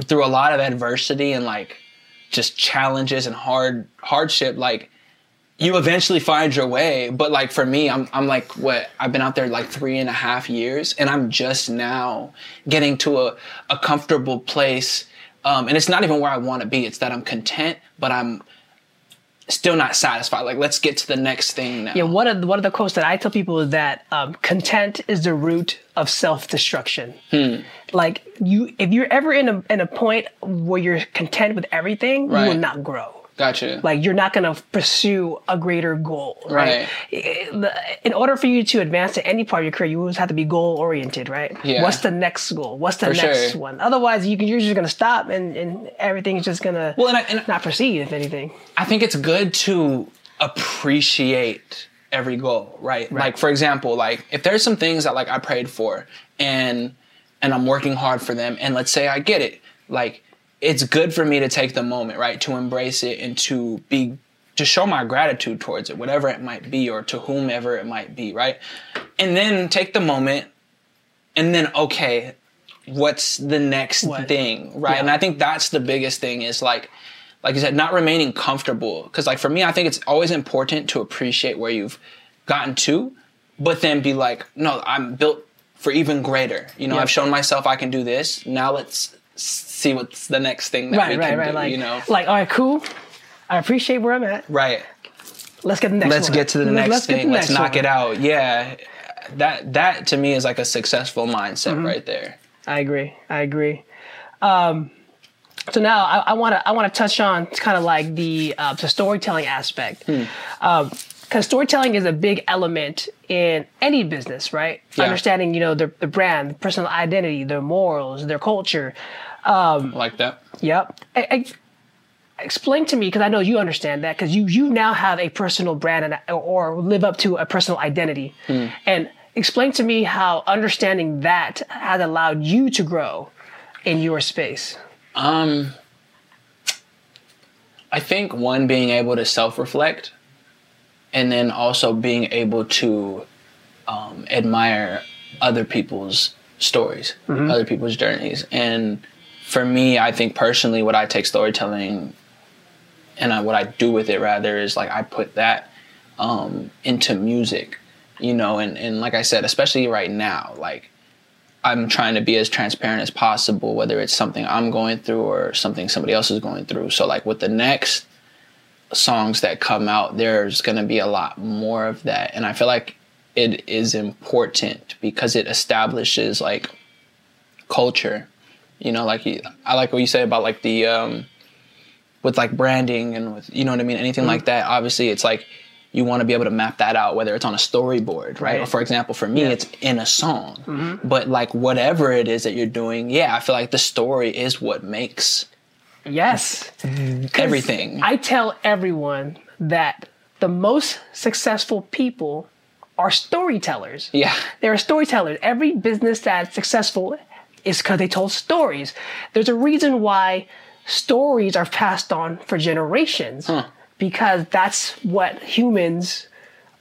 through a lot of adversity and like just challenges and hard hardship, like you eventually find your way. But like for me, I'm I'm like what I've been out there like three and a half years, and I'm just now getting to a a comfortable place. Um, and it's not even where I want to be. It's that I'm content, but I'm still not satisfied. Like let's get to the next thing now. Yeah, one of the, one of the quotes that I tell people is that um, content is the root of self destruction. Hmm. Like you, if you're ever in a in a point where you're content with everything, you will not grow. Gotcha. Like you're not going to pursue a greater goal, right? Eh, in order for you to advance to any part of your career, you always have to be goal oriented, right? Yeah. What's the next goal? What's the For next sure. one? Otherwise, you can, you're just going to stop and, and everything's just going to Well, and I- and- not proceed, if anything. I think it's good to appreciate every goal, right? Like for example, like if there's some things that like I prayed for and and I'm working hard for them and let's say I get it, like it's good for me to take the moment, right? To embrace it and to be to show my gratitude towards it, whatever it might be or to whomever it might be, right? And then take the moment and then okay, what's the next What? thing, right? Yeah. And I think that's the biggest thing is like like you said, not remaining comfortable. Because like for me, I think it's always important to appreciate where you've gotten to, but then be like, no, I'm built for even greater. You know, Yeah. I've shown myself I can do this. Now let's see what's the next thing that Right, we right, can right. do. Like, you know, like, all right, cool. I appreciate where I'm at. right. Let's get the next Let's one. get to the next Let's thing. the Let's next knock one. it out. Yeah, that that to me is like a successful mindset Mm-hmm. right there. I agree. I agree. Um, so now I want to I want to touch on kind of like the uh, the storytelling aspect, because storytelling is a big element in any business, right? Yeah. Understanding you know their the brand, personal identity, their morals, their culture. Like that. Yep. E- ex- explain to me because I know you understand that because you you now have a personal brand and or live up to a personal identity, and explain to me how understanding that has allowed you to grow in your space. Um, I think one being able to self-reflect, and then also being able to um, admire other people's stories, other people's journeys, and for me, I think personally, what I take storytelling, and I, what I do with it rather is like I put that um, into music, you know, and and like I said, especially right now, like I'm trying to be as transparent as possible, whether it's something I'm going through or something somebody else is going through. So, like with the next songs that come out, there's going to be a lot more of that. And I feel like it is important because it establishes like culture. You know, like I like what you say about like the, um, with like branding and with, you know what I mean? Anything like that. Obviously, it's like, you want to be able to map that out, whether it's on a storyboard, right? Right. Or for example, for me, Yeah. it's in a song. But like whatever it is that you're doing, yeah, I feel like the story is what makes Yes. everything. I tell everyone that the most successful people are storytellers. yeah. They're storytellers. Every business that's successful is because they told stories. There's a reason why stories are passed on for generations because that's what humans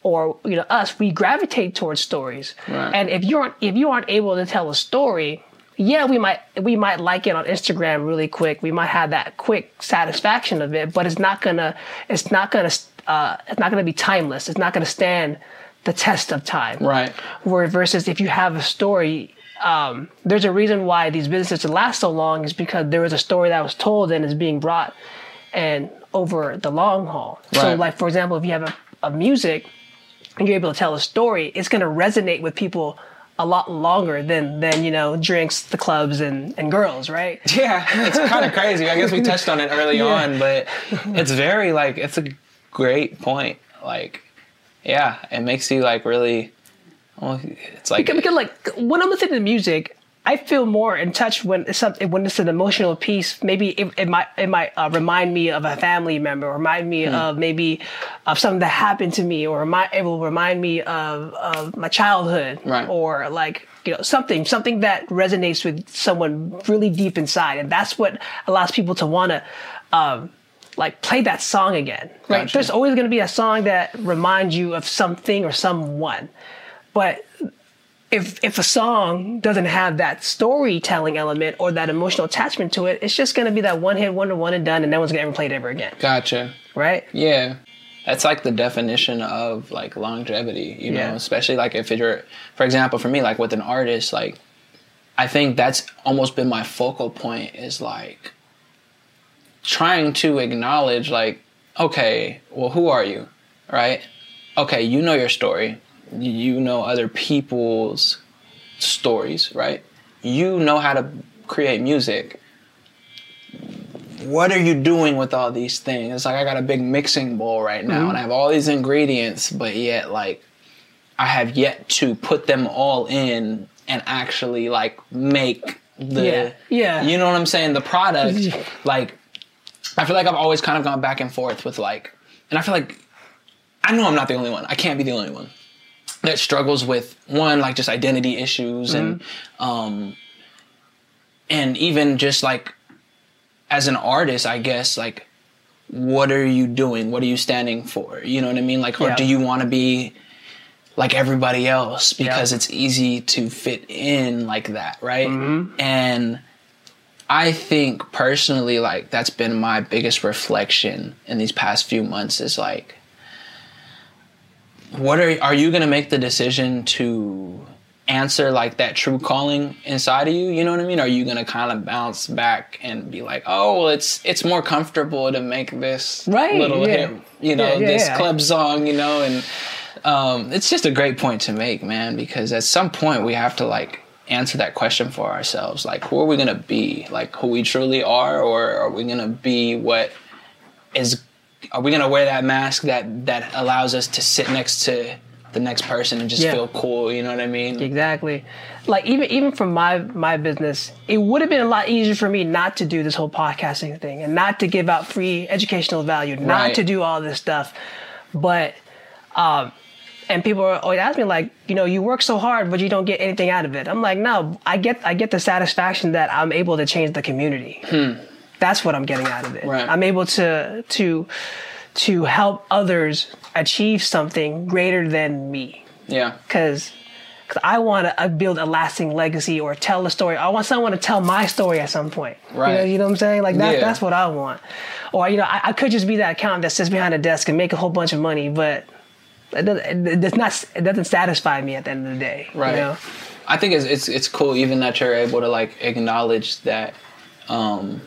or you know us we gravitate towards stories. Right. And if you aren't if you aren't able to tell a story, yeah, we might we might like it on Instagram really quick. We might have that quick satisfaction of it, but it's not gonna it's not gonna uh, it's not gonna be timeless. It's not gonna stand the test of time. Right. Where versus if you have a story, um, there's a reason why these businesses last so long is because there was a story that was told and is being brought and over the long haul. So like for example, if you have a, a music and you're able to tell a story, it's gonna resonate with people a lot longer than than you know drinks, the clubs, and and girls, right? Yeah, it's kind of crazy. I guess we touched on it early on, but it's very like it's a great point. Like, yeah, it makes you like really. Well, it's like because, because like when I'm listening to music, I feel more in touch when it's something when it's an emotional piece. Maybe it, it might it might uh, remind me of a family member, or remind me Hmm. of maybe of something that happened to me, or remind, it will remind me of of my childhood, Right. or like you know something something that resonates with someone really deep inside, and that's what allows people to want to. Um, like play that song again, right? Gotcha. There's always going to be a song that reminds you of something or someone, but if if a song doesn't have that storytelling element or that emotional attachment to it, it's just gonna be that one hit wonder, one and done, and no one's gonna ever play it ever again, gotcha. right? Yeah. That's like the definition of like longevity, you know, Yeah. especially like if you're, for example, for me, like with an artist, like I think that's almost been my focal point is like trying to acknowledge, like, okay, well, who are you? Right? Okay, you know your story. You know other people's stories, right? You know how to create music what are you doing with all these things? It's like I got a big mixing bowl right now and I mm-hmm. have all these ingredients, but yet like I have yet to put them all in and actually like make the Yeah, yeah. You know what I'm saying? The product like I feel like I've always kind of gone back and forth with like and I feel like I know I'm not the only one. I can't be the only one that struggles with one like just identity issues and um and even just like as an artist, I guess, like, what are you doing? What are you standing for? You know what I mean? Like, or do you want to be like everybody else because Yeah. it's easy to fit in like that, right? Mm-hmm. And I think personally, like, that's been my biggest reflection in these past few months is like, what are are you gonna make the decision to answer like that true calling inside of you? You know what i mean? Are you gonna kind of bounce back and be like oh well, it's it's more comfortable to make this Right, little yeah. hit you know Yeah, yeah, this club song you know? And um, it's just a great point to make man because at some point we have to like answer that question for ourselves. Like who are we gonna be? Like who we truly are or are we gonna be what is are we gonna wear that mask that that allows us to sit next to the next person and just Yeah. feel cool you know what i mean Exactly. Like even even from my my business, it would have been a lot easier for me not to do this whole podcasting thing and not to give out free educational value, not Right. to do all this stuff. But um and people are always asking me like, you know, you work so hard, but you don't get anything out of it. I'm like, no, I get I get the satisfaction that I'm able to change the community. That's what I'm getting out of it. Right. I'm able to to to help others achieve something greater than me yeah because I want to build a lasting legacy or tell a story. I want someone to tell my story at some point. You know, Right. you know what I'm saying? Like that, Yeah. that's what I want. Or you know, I, I could just be that accountant that sits behind a desk and make a whole bunch of money, but it doesn't, it does not. It doesn't satisfy me at the end of the day. Right. You know? I think it's, it's it's cool even that you're able to like acknowledge that, um,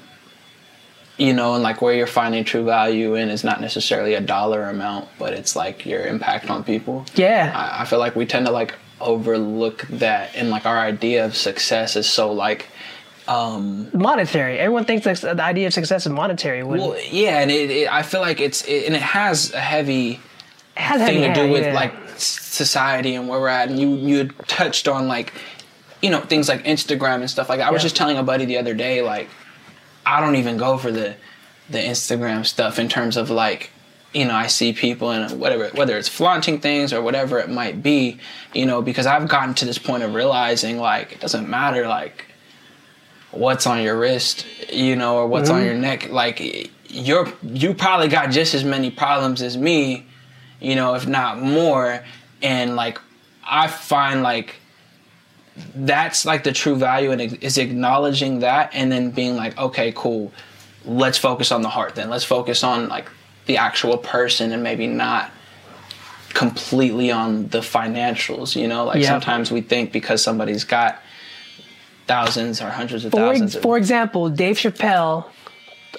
you know, and like where you're finding true value in is not necessarily a dollar amount, but it's like your impact on people. Yeah. I, I feel like we tend to like overlook that, and like our idea of success is so like, um monetary. Everyone thinks that the idea of success is monetary. When well, yeah, and it, it I feel like it's it, and it has a heavy has thing heavy to do hand, with yeah. like society and where we're at and you you touched on like you know things like instagram and stuff like that i was just telling a buddy the other day like i don't even go for the the instagram stuff in terms of like you know i see people and whatever whether it's flaunting things or whatever it might be you know because i've gotten to this point of realizing like it doesn't matter like what's on your wrist, you know, or what's on mm-hmm. your neck. Like you're you probably got just as many problems as me, you know, if not more. And like I find like that's like the true value and is acknowledging that and then being like, okay, cool. Let's focus on the heart then. Let's focus on like the actual person and maybe not completely on the financials, you know? Like Yeah. sometimes we think because somebody's got thousands or hundreds of For, thousands of for example, Dave Chappelle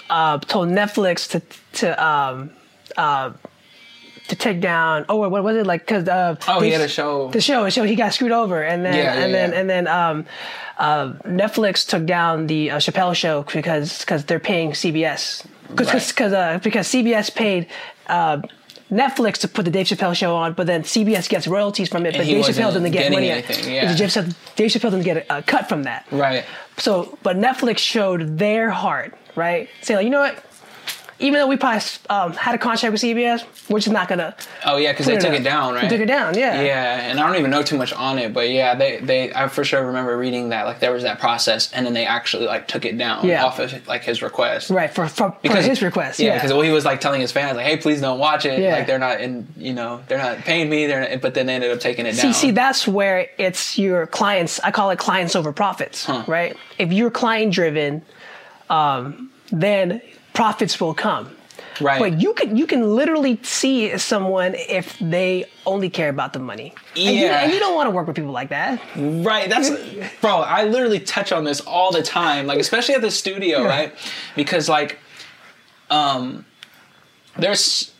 uh, told Netflix to to um, uh, to take down. Oh, what was it like? Because uh, Oh, he Dave- had a show. The show, the show, he got screwed over, and then Yeah, yeah, and then yeah. and then um, uh, Netflix took down the uh, Chappelle show because because they're paying CBS because Right. because uh, because CBS paid. Uh, Netflix to put the Dave Chappelle show on, but then CBS gets royalties from it, but Dave Chappelle doesn't get money. anything, yeah. Dave Chappelle, Dave Chappelle doesn't get a, a cut from that. Right. So, but Netflix showed their heart, right? Saying like, you know what? Even though we probably um, had a contract with CBS, we're just not gonna. Oh yeah, because they took it down, right? They took it down, yeah. Yeah, and I don't even know too much on it, but yeah, they they I for sure remember reading that like there was that process, and then they actually like took it down Yeah. off of like his request. Right for for, for his request. Yeah, Yeah, because well, he was like telling his fans like, "Hey, please don't watch it. Yeah. Like they're not in, you know, they're not paying me. They're not, but then they ended up taking it See, down. see, that's where it's your clients. I call it clients over profits, right? If you're client driven, um, then profits will come. right? But you can you can literally see someone if they only care about the money. And you, Yeah. and you don't want to work with people like that. Right. That's bro. I literally touch on this all the time, like especially at the studio, Yeah. right? Because like, um, there's.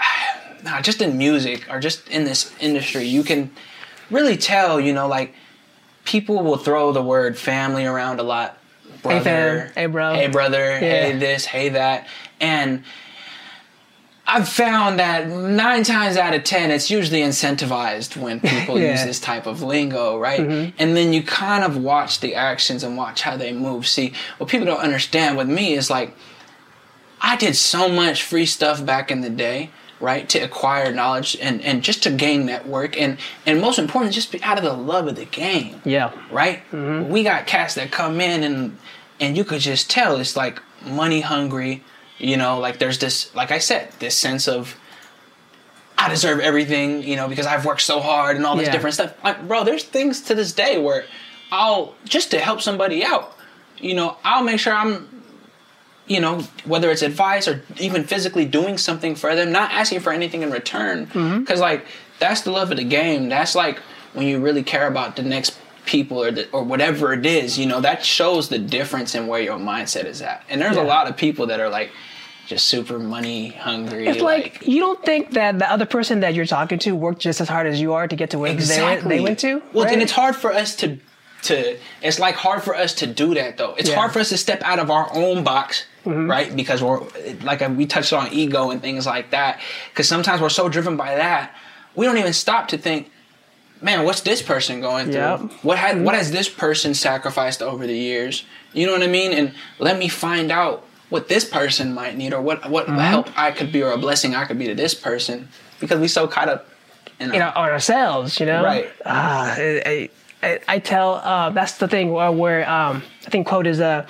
Nah, just in music or just in this industry, you can really tell, you know, like people will throw the word family around a lot. Hey, fam. Brother, Hey, bro. Hey, brother. Hey, this. Hey, that. And I've found that nine times out of ten, it's usually incentivized when people Yeah. use this type of lingo, right? Mm-hmm. And then you kind of watch the actions and watch how they move. See, what people don't understand with me is like, I did so much free stuff back in the day, right? To acquire knowledge and, and just to gain network and and most important, just be out of the love of the game Yeah. right? Mm-hmm. We got cats that come in and and you could just tell it's like money hungry. You know, like there's this, like I said, this sense of I deserve everything. You know, because I've worked so hard and all this Yeah. different stuff. Like, bro, there's things to this day where I'll just to help somebody out. You know, I'll make sure I'm. You know, whether it's advice or even physically doing something for them, not asking for anything in return. Mm-hmm. Because, like, that's the love of the game. That's like when you really care about the next people or the, or whatever it is, you know, that shows the difference in where your mindset is at. And there's Yeah. a lot of people that are like just super money hungry. It's like, you don't think that the other person that you're talking to worked just as hard as you are to get to where they, they went to. Well, right? and it's hard for us to to. It's like hard for us to do that though. It's Yeah. hard for us to step out of our own box, Mm-hmm. right? Because we're like we touched on ego and things like that. Because sometimes we're so driven by that, we don't even stop to think. Man, what's this person going through? Yep. What has what has this person sacrificed over the years? You know what I mean? And let me find out what this person might need, or what what Mm-hmm. help I could be, or a blessing I could be to this person, because we so caught up. In you know, on ourselves, you know. Right. Ah, I, I, I tell uh, that's the thing where, where um, I think quote is uh,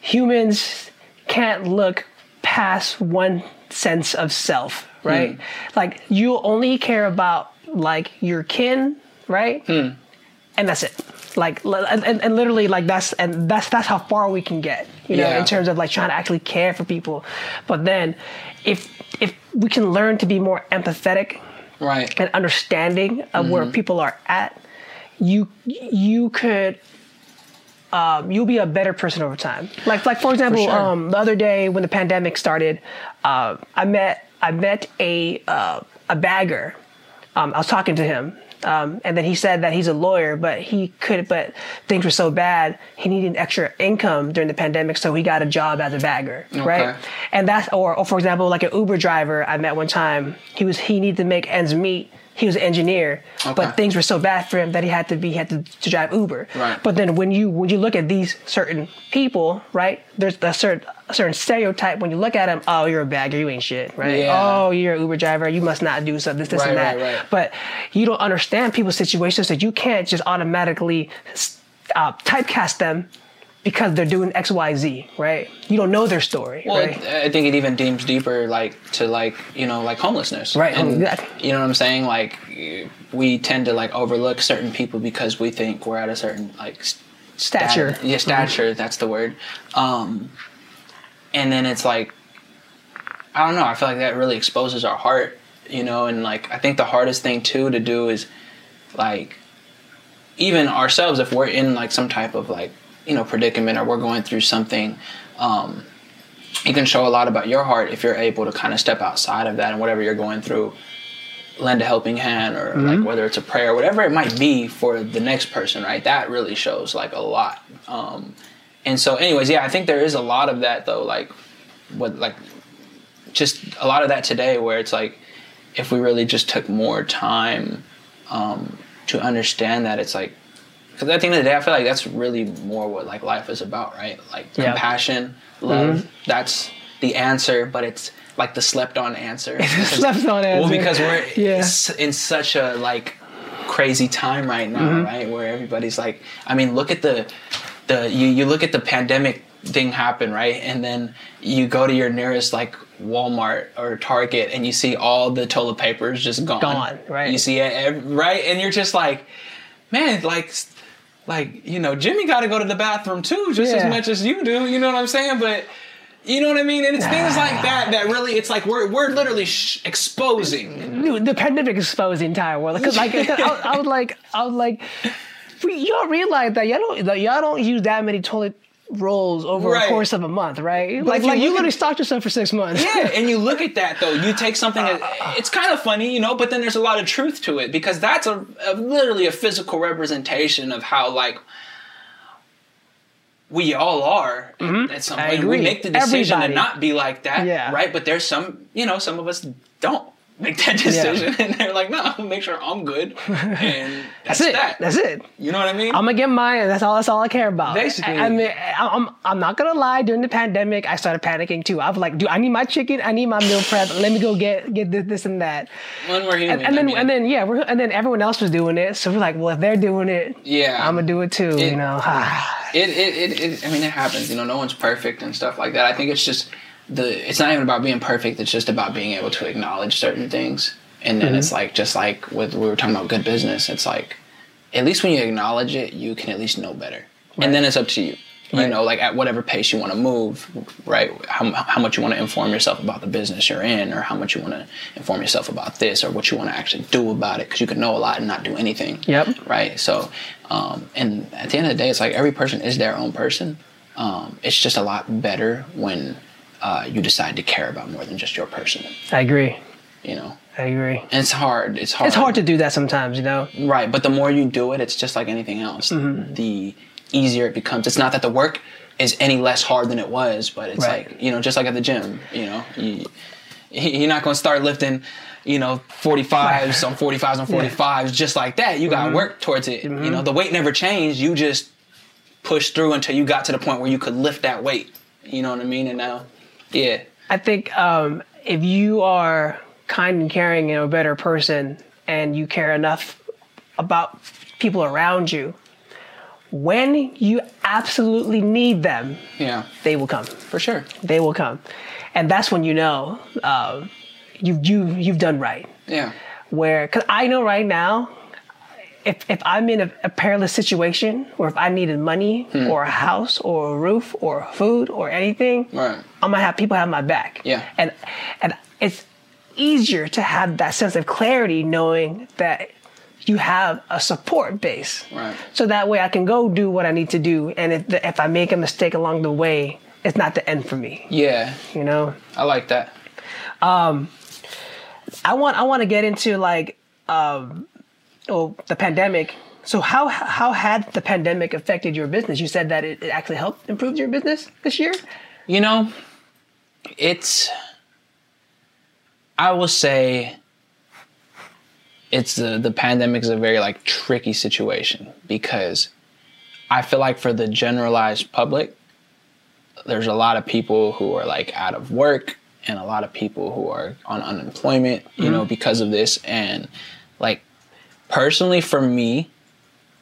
humans can't look past one sense of self, right? Like you only care about like your kin, right? And that's it. Like and, and, literally like that's and that's that's how far we can get, you know, Yeah. in terms of like trying to actually care for people. But then if if we can learn to be more empathetic right. and understanding of where people are at, you you could um, you'll be a better person over time. Like like for example, sure. um, the other day when the pandemic started, uh, I met I met a uh, a bagger. Um, I was talking to him. Um, and then he said that he's a lawyer, but he could, but things were so bad, he needed extra income during the pandemic, so he got a job as a bagger, right? And that's, or, or for example, like an Uber driver I met one time, he was he needed to make ends meet. He was an engineer, Okay. but things were so bad for him that he had to be had to, to drive Uber. Right. But then when you when you look at these certain people, right? There's a certain a certain stereotype when you look at them. Oh, you're a bagger, you ain't shit, right? Yeah. Oh, you're an Uber driver, you must not do so this, this, Right, and that. right, right. But you don't understand people's situations, so you can't just automatically uh, typecast them because they're doing X, Y, Z, right? You don't know their story, Well, right? I think it even deems deeper, like to like you know, like homelessness, Right, And, exactly. You know what I'm saying? Like we tend to like overlook certain people because we think we're at a certain like s- stat- Stature. Mm-hmm. yeah, stature. That's the word. Um, and then it's like, I don't know. I feel like that really exposes our heart, you know. And like, I think the hardest thing too to do is like even ourselves if we're in like some type of like you know predicament or we're going through something um it can show a lot about your heart if you're able to kind of step outside of that and whatever you're going through lend a helping hand or like whether it's a prayer whatever it might be for the next person right? That really shows like a lot. Um and so anyways yeah i think there is a lot of that though like what like just a lot of that today where it's like if we really just took more time um, to understand that it's like because at the end of the day i feel like that's really more what like life is about right like Yeah. compassion love that's the answer but it's like the slept on answer Slept on answer. well because we're Yeah. in such a like crazy time right now Mm-hmm. right where everybody's like i mean look at the the you, you look at the pandemic thing happen right and then you go to your nearest like walmart or target and you see all the toilet papers just gone Gone, right. you see it right and you're just like man like like you know jimmy got to go to the bathroom too just as much as you do you know what i'm saying but you know what I mean? And it's things like that that really, it's like we're, we're literally sh- exposing. Dude, the pandemic exposed the entire world. Because like I, I was like, I was like, y'all realize that y'all don't that y'all don't use that many toilet rolls over Right. a course of a month, right? But like you like you literally at- stocked yourself for six months. Yeah, and you look at that though, you take something that it's kind of funny, you know, but then there's a lot of truth to it because that's a, a literally a physical representation of how like we all are at some Mm-hmm. Point. We make the decision Everybody. to not be like that, Yeah. right? But there's some, you know, some of us don't make that decision, and they're like, "No, I'm gonna make sure I'm good," and that's, That's it. that. That's it. You know what I mean? I'm gonna get mine, and that's all. That's all I care about. Basically. I, I mean, I'm I'm not gonna lie. During the pandemic, I started panicking too. I was like, "Dude, I need my chicken. I need my meal prep. Let me go get get this, this and that." when we're human, And, and then I mean, and then yeah, we're, and then everyone else was doing it. So we're like, "Well, if they're doing it, yeah, I'm gonna do it too." It- you know. it, it, it, it I mean it happens you know no one's perfect and stuff like that I think it's just the it's not even about being perfect it's just about being able to acknowledge certain things and then it's like just like with we were talking about good business it's like at least when you acknowledge it you can at least know better and then it's up to you You know, like at whatever pace you want to move, right? How, how much you want to inform yourself about the business you're in, or how much you want to inform yourself about this, or what you want to actually do about it, because you can know a lot and not do anything. Yep. Right. So, um, and at the end of the day, it's like every person is their own person. Um, it's just a lot better when uh, you decide to care about more than just your person. I agree. You know, I agree. and it's hard. It's hard. It's hard to do that sometimes, you know. Right, but the more you do it, it's just like anything else. Mm-hmm. The easier it becomes. It's not that the work is any less hard than it was, but it's Right. like you know, just like at the gym. You know, you, you're not going to start lifting, you know, 45s on 45s on 45s just like that. You Mm-hmm. got to work towards it. You know, the weight never changed. You just pushed through until you got to the point where you could lift that weight. You know what I mean? And now, yeah, I think um, if you are kind and caring and a better person, and you care enough about people around you, when you absolutely need them, yeah, they will come. for sure. They will come, and that's when you know um, you you you've done right. Yeah, Where, because I know right now, if if I'm in a, a perilous situation, or if I needed money, Hmm. or a house, or a roof, or food, or anything, right. I'm gonna have people have my back. Yeah. And and it's easier to have that sense of clarity knowing that you have a support base. Right. So that way I can go do what I need to do, and if the, if I make a mistake along the way, it's not the end for me. Yeah, You know. I like that. Um, I want I want to get into like um, oh the pandemic. So how how had the pandemic affected your business? You said that it, it actually helped improve your business this year. You know, it's. I will say. It's the the pandemic is a very like tricky situation because I feel like for the generalized public, there's a lot of people who are like out of work and a lot of people who are on unemployment, you mm-hmm. know, because of this. And like personally for me,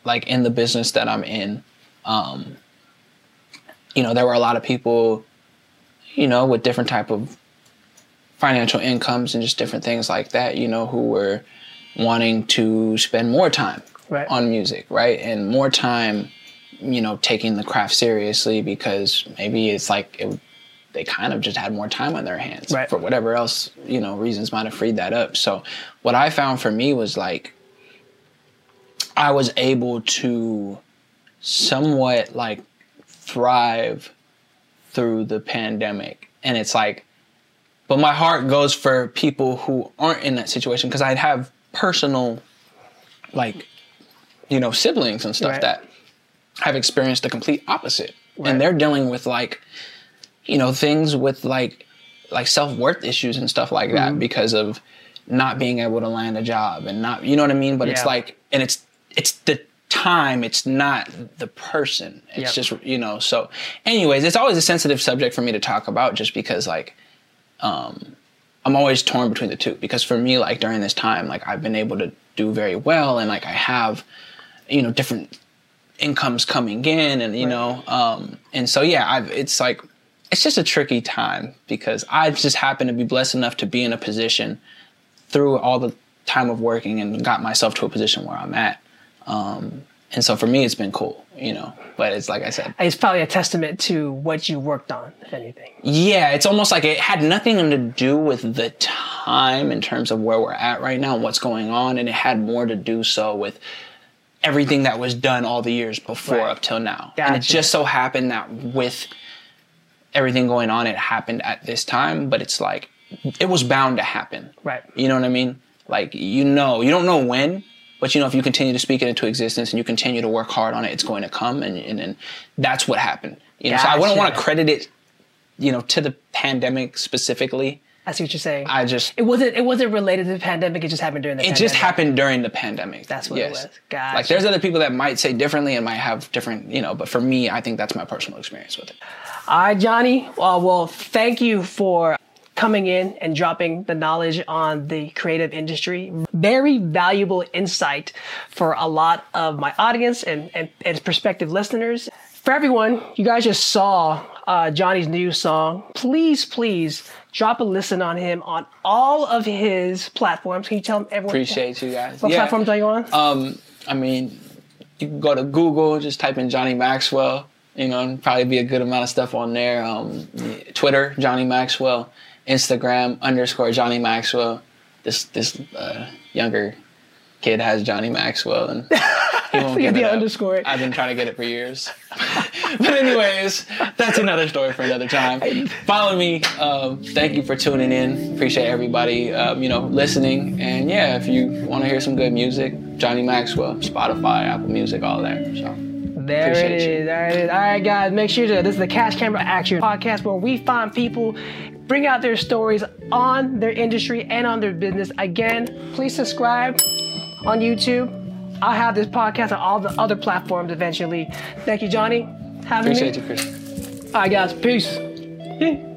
like in the business that I'm in, um, you know, there were a lot of people, you know, with different type of financial incomes and just different things like that, you know, who were wanting to spend more time Right. on music, right? And more time, you know, taking the craft seriously because maybe it's like it, they kind of just had more time on their hands Right. for whatever else, you know, reasons might have freed that up. So what I found for me was like I was able to somewhat like thrive through the pandemic. And it's like, but my heart goes for people who aren't in that situation because I'd have personal, like, you know, siblings and stuff Right. that have experienced the complete opposite. Right. And they're dealing with like, you know, things with like, like self worth issues and stuff like Mm-hmm. that because of not being able to land a job and not, you know what I mean? But it's like, and it's, it's the time, it's not the person. It's Yep. just, you know, so anyways, it's always a sensitive subject for me to talk about just because like, um, I'm always torn between the two because for me, like during this time, like I've been able to do very well and like I have, you know, different incomes coming in and you know, um, and so yeah, I've it's like it's just a tricky time because I just happen to be blessed enough to be in a position through all the time of working and got myself to a position where I'm at. Um, and so for me, it's been cool, you know. But it's like I said, It's probably a testament to what you worked on, if anything. yeah, it's almost like it had nothing to do with the time in terms of where we're at right now and what's going on, and it had more to do so with everything that was done all the years before Right. up till now. And it just so happened that with everything going on, it happened at this time, but it's like it was bound to happen. Right. You know what I mean? Like you know, you don't know when, but you know if you continue to speak it into existence and you continue to work hard on it, it's going to come, and and, and that's what happened. You know, so I wouldn't want to credit it, you know, to the pandemic specifically. I see what you're saying. I just it wasn't it wasn't related to the pandemic. It just happened during the. it pandemic. just happened during the pandemic. That's what it was. Gotcha. Like there's other people that might say differently and might have different, you know, but for me, I think that's my personal experience with it. All right, Johnny. Well, well, thank you for coming in and dropping the knowledge on the creative industry. Very valuable insight for a lot of my audience and, and, and prospective listeners. For everyone, you guys just saw uh, Johnny's new song. Please, please drop a listen on him on all of his platforms. Can you tell everyone? Appreciate you guys. What Yeah. platforms are you on? Um, I mean, you can go to Google, just type in Johnny Maxwell. You know, and probably be a good amount of stuff on there. Um, Twitter, Johnny Maxwell. Instagram underscore Johnny Maxwell. This this uh, younger kid has Johnny Maxwell, and he won't give the it up. I've been trying to get it for years. but anyways, that's another story for another time. Follow me. Um, thank you for tuning in. Appreciate everybody, um, you know, listening. And yeah, if you want to hear some good music, Johnny Maxwell, Spotify, Apple Music, all that. So There it you. There it is. All right, guys, make sure to. This is the Cash Camera Action podcast where we find people, bring out their stories on their industry and on their business. Again, please subscribe on YouTube. I'll have this podcast on all the other platforms eventually. Thank you, Johnny. Having appreciate me. you, Chris. All right, guys. Peace.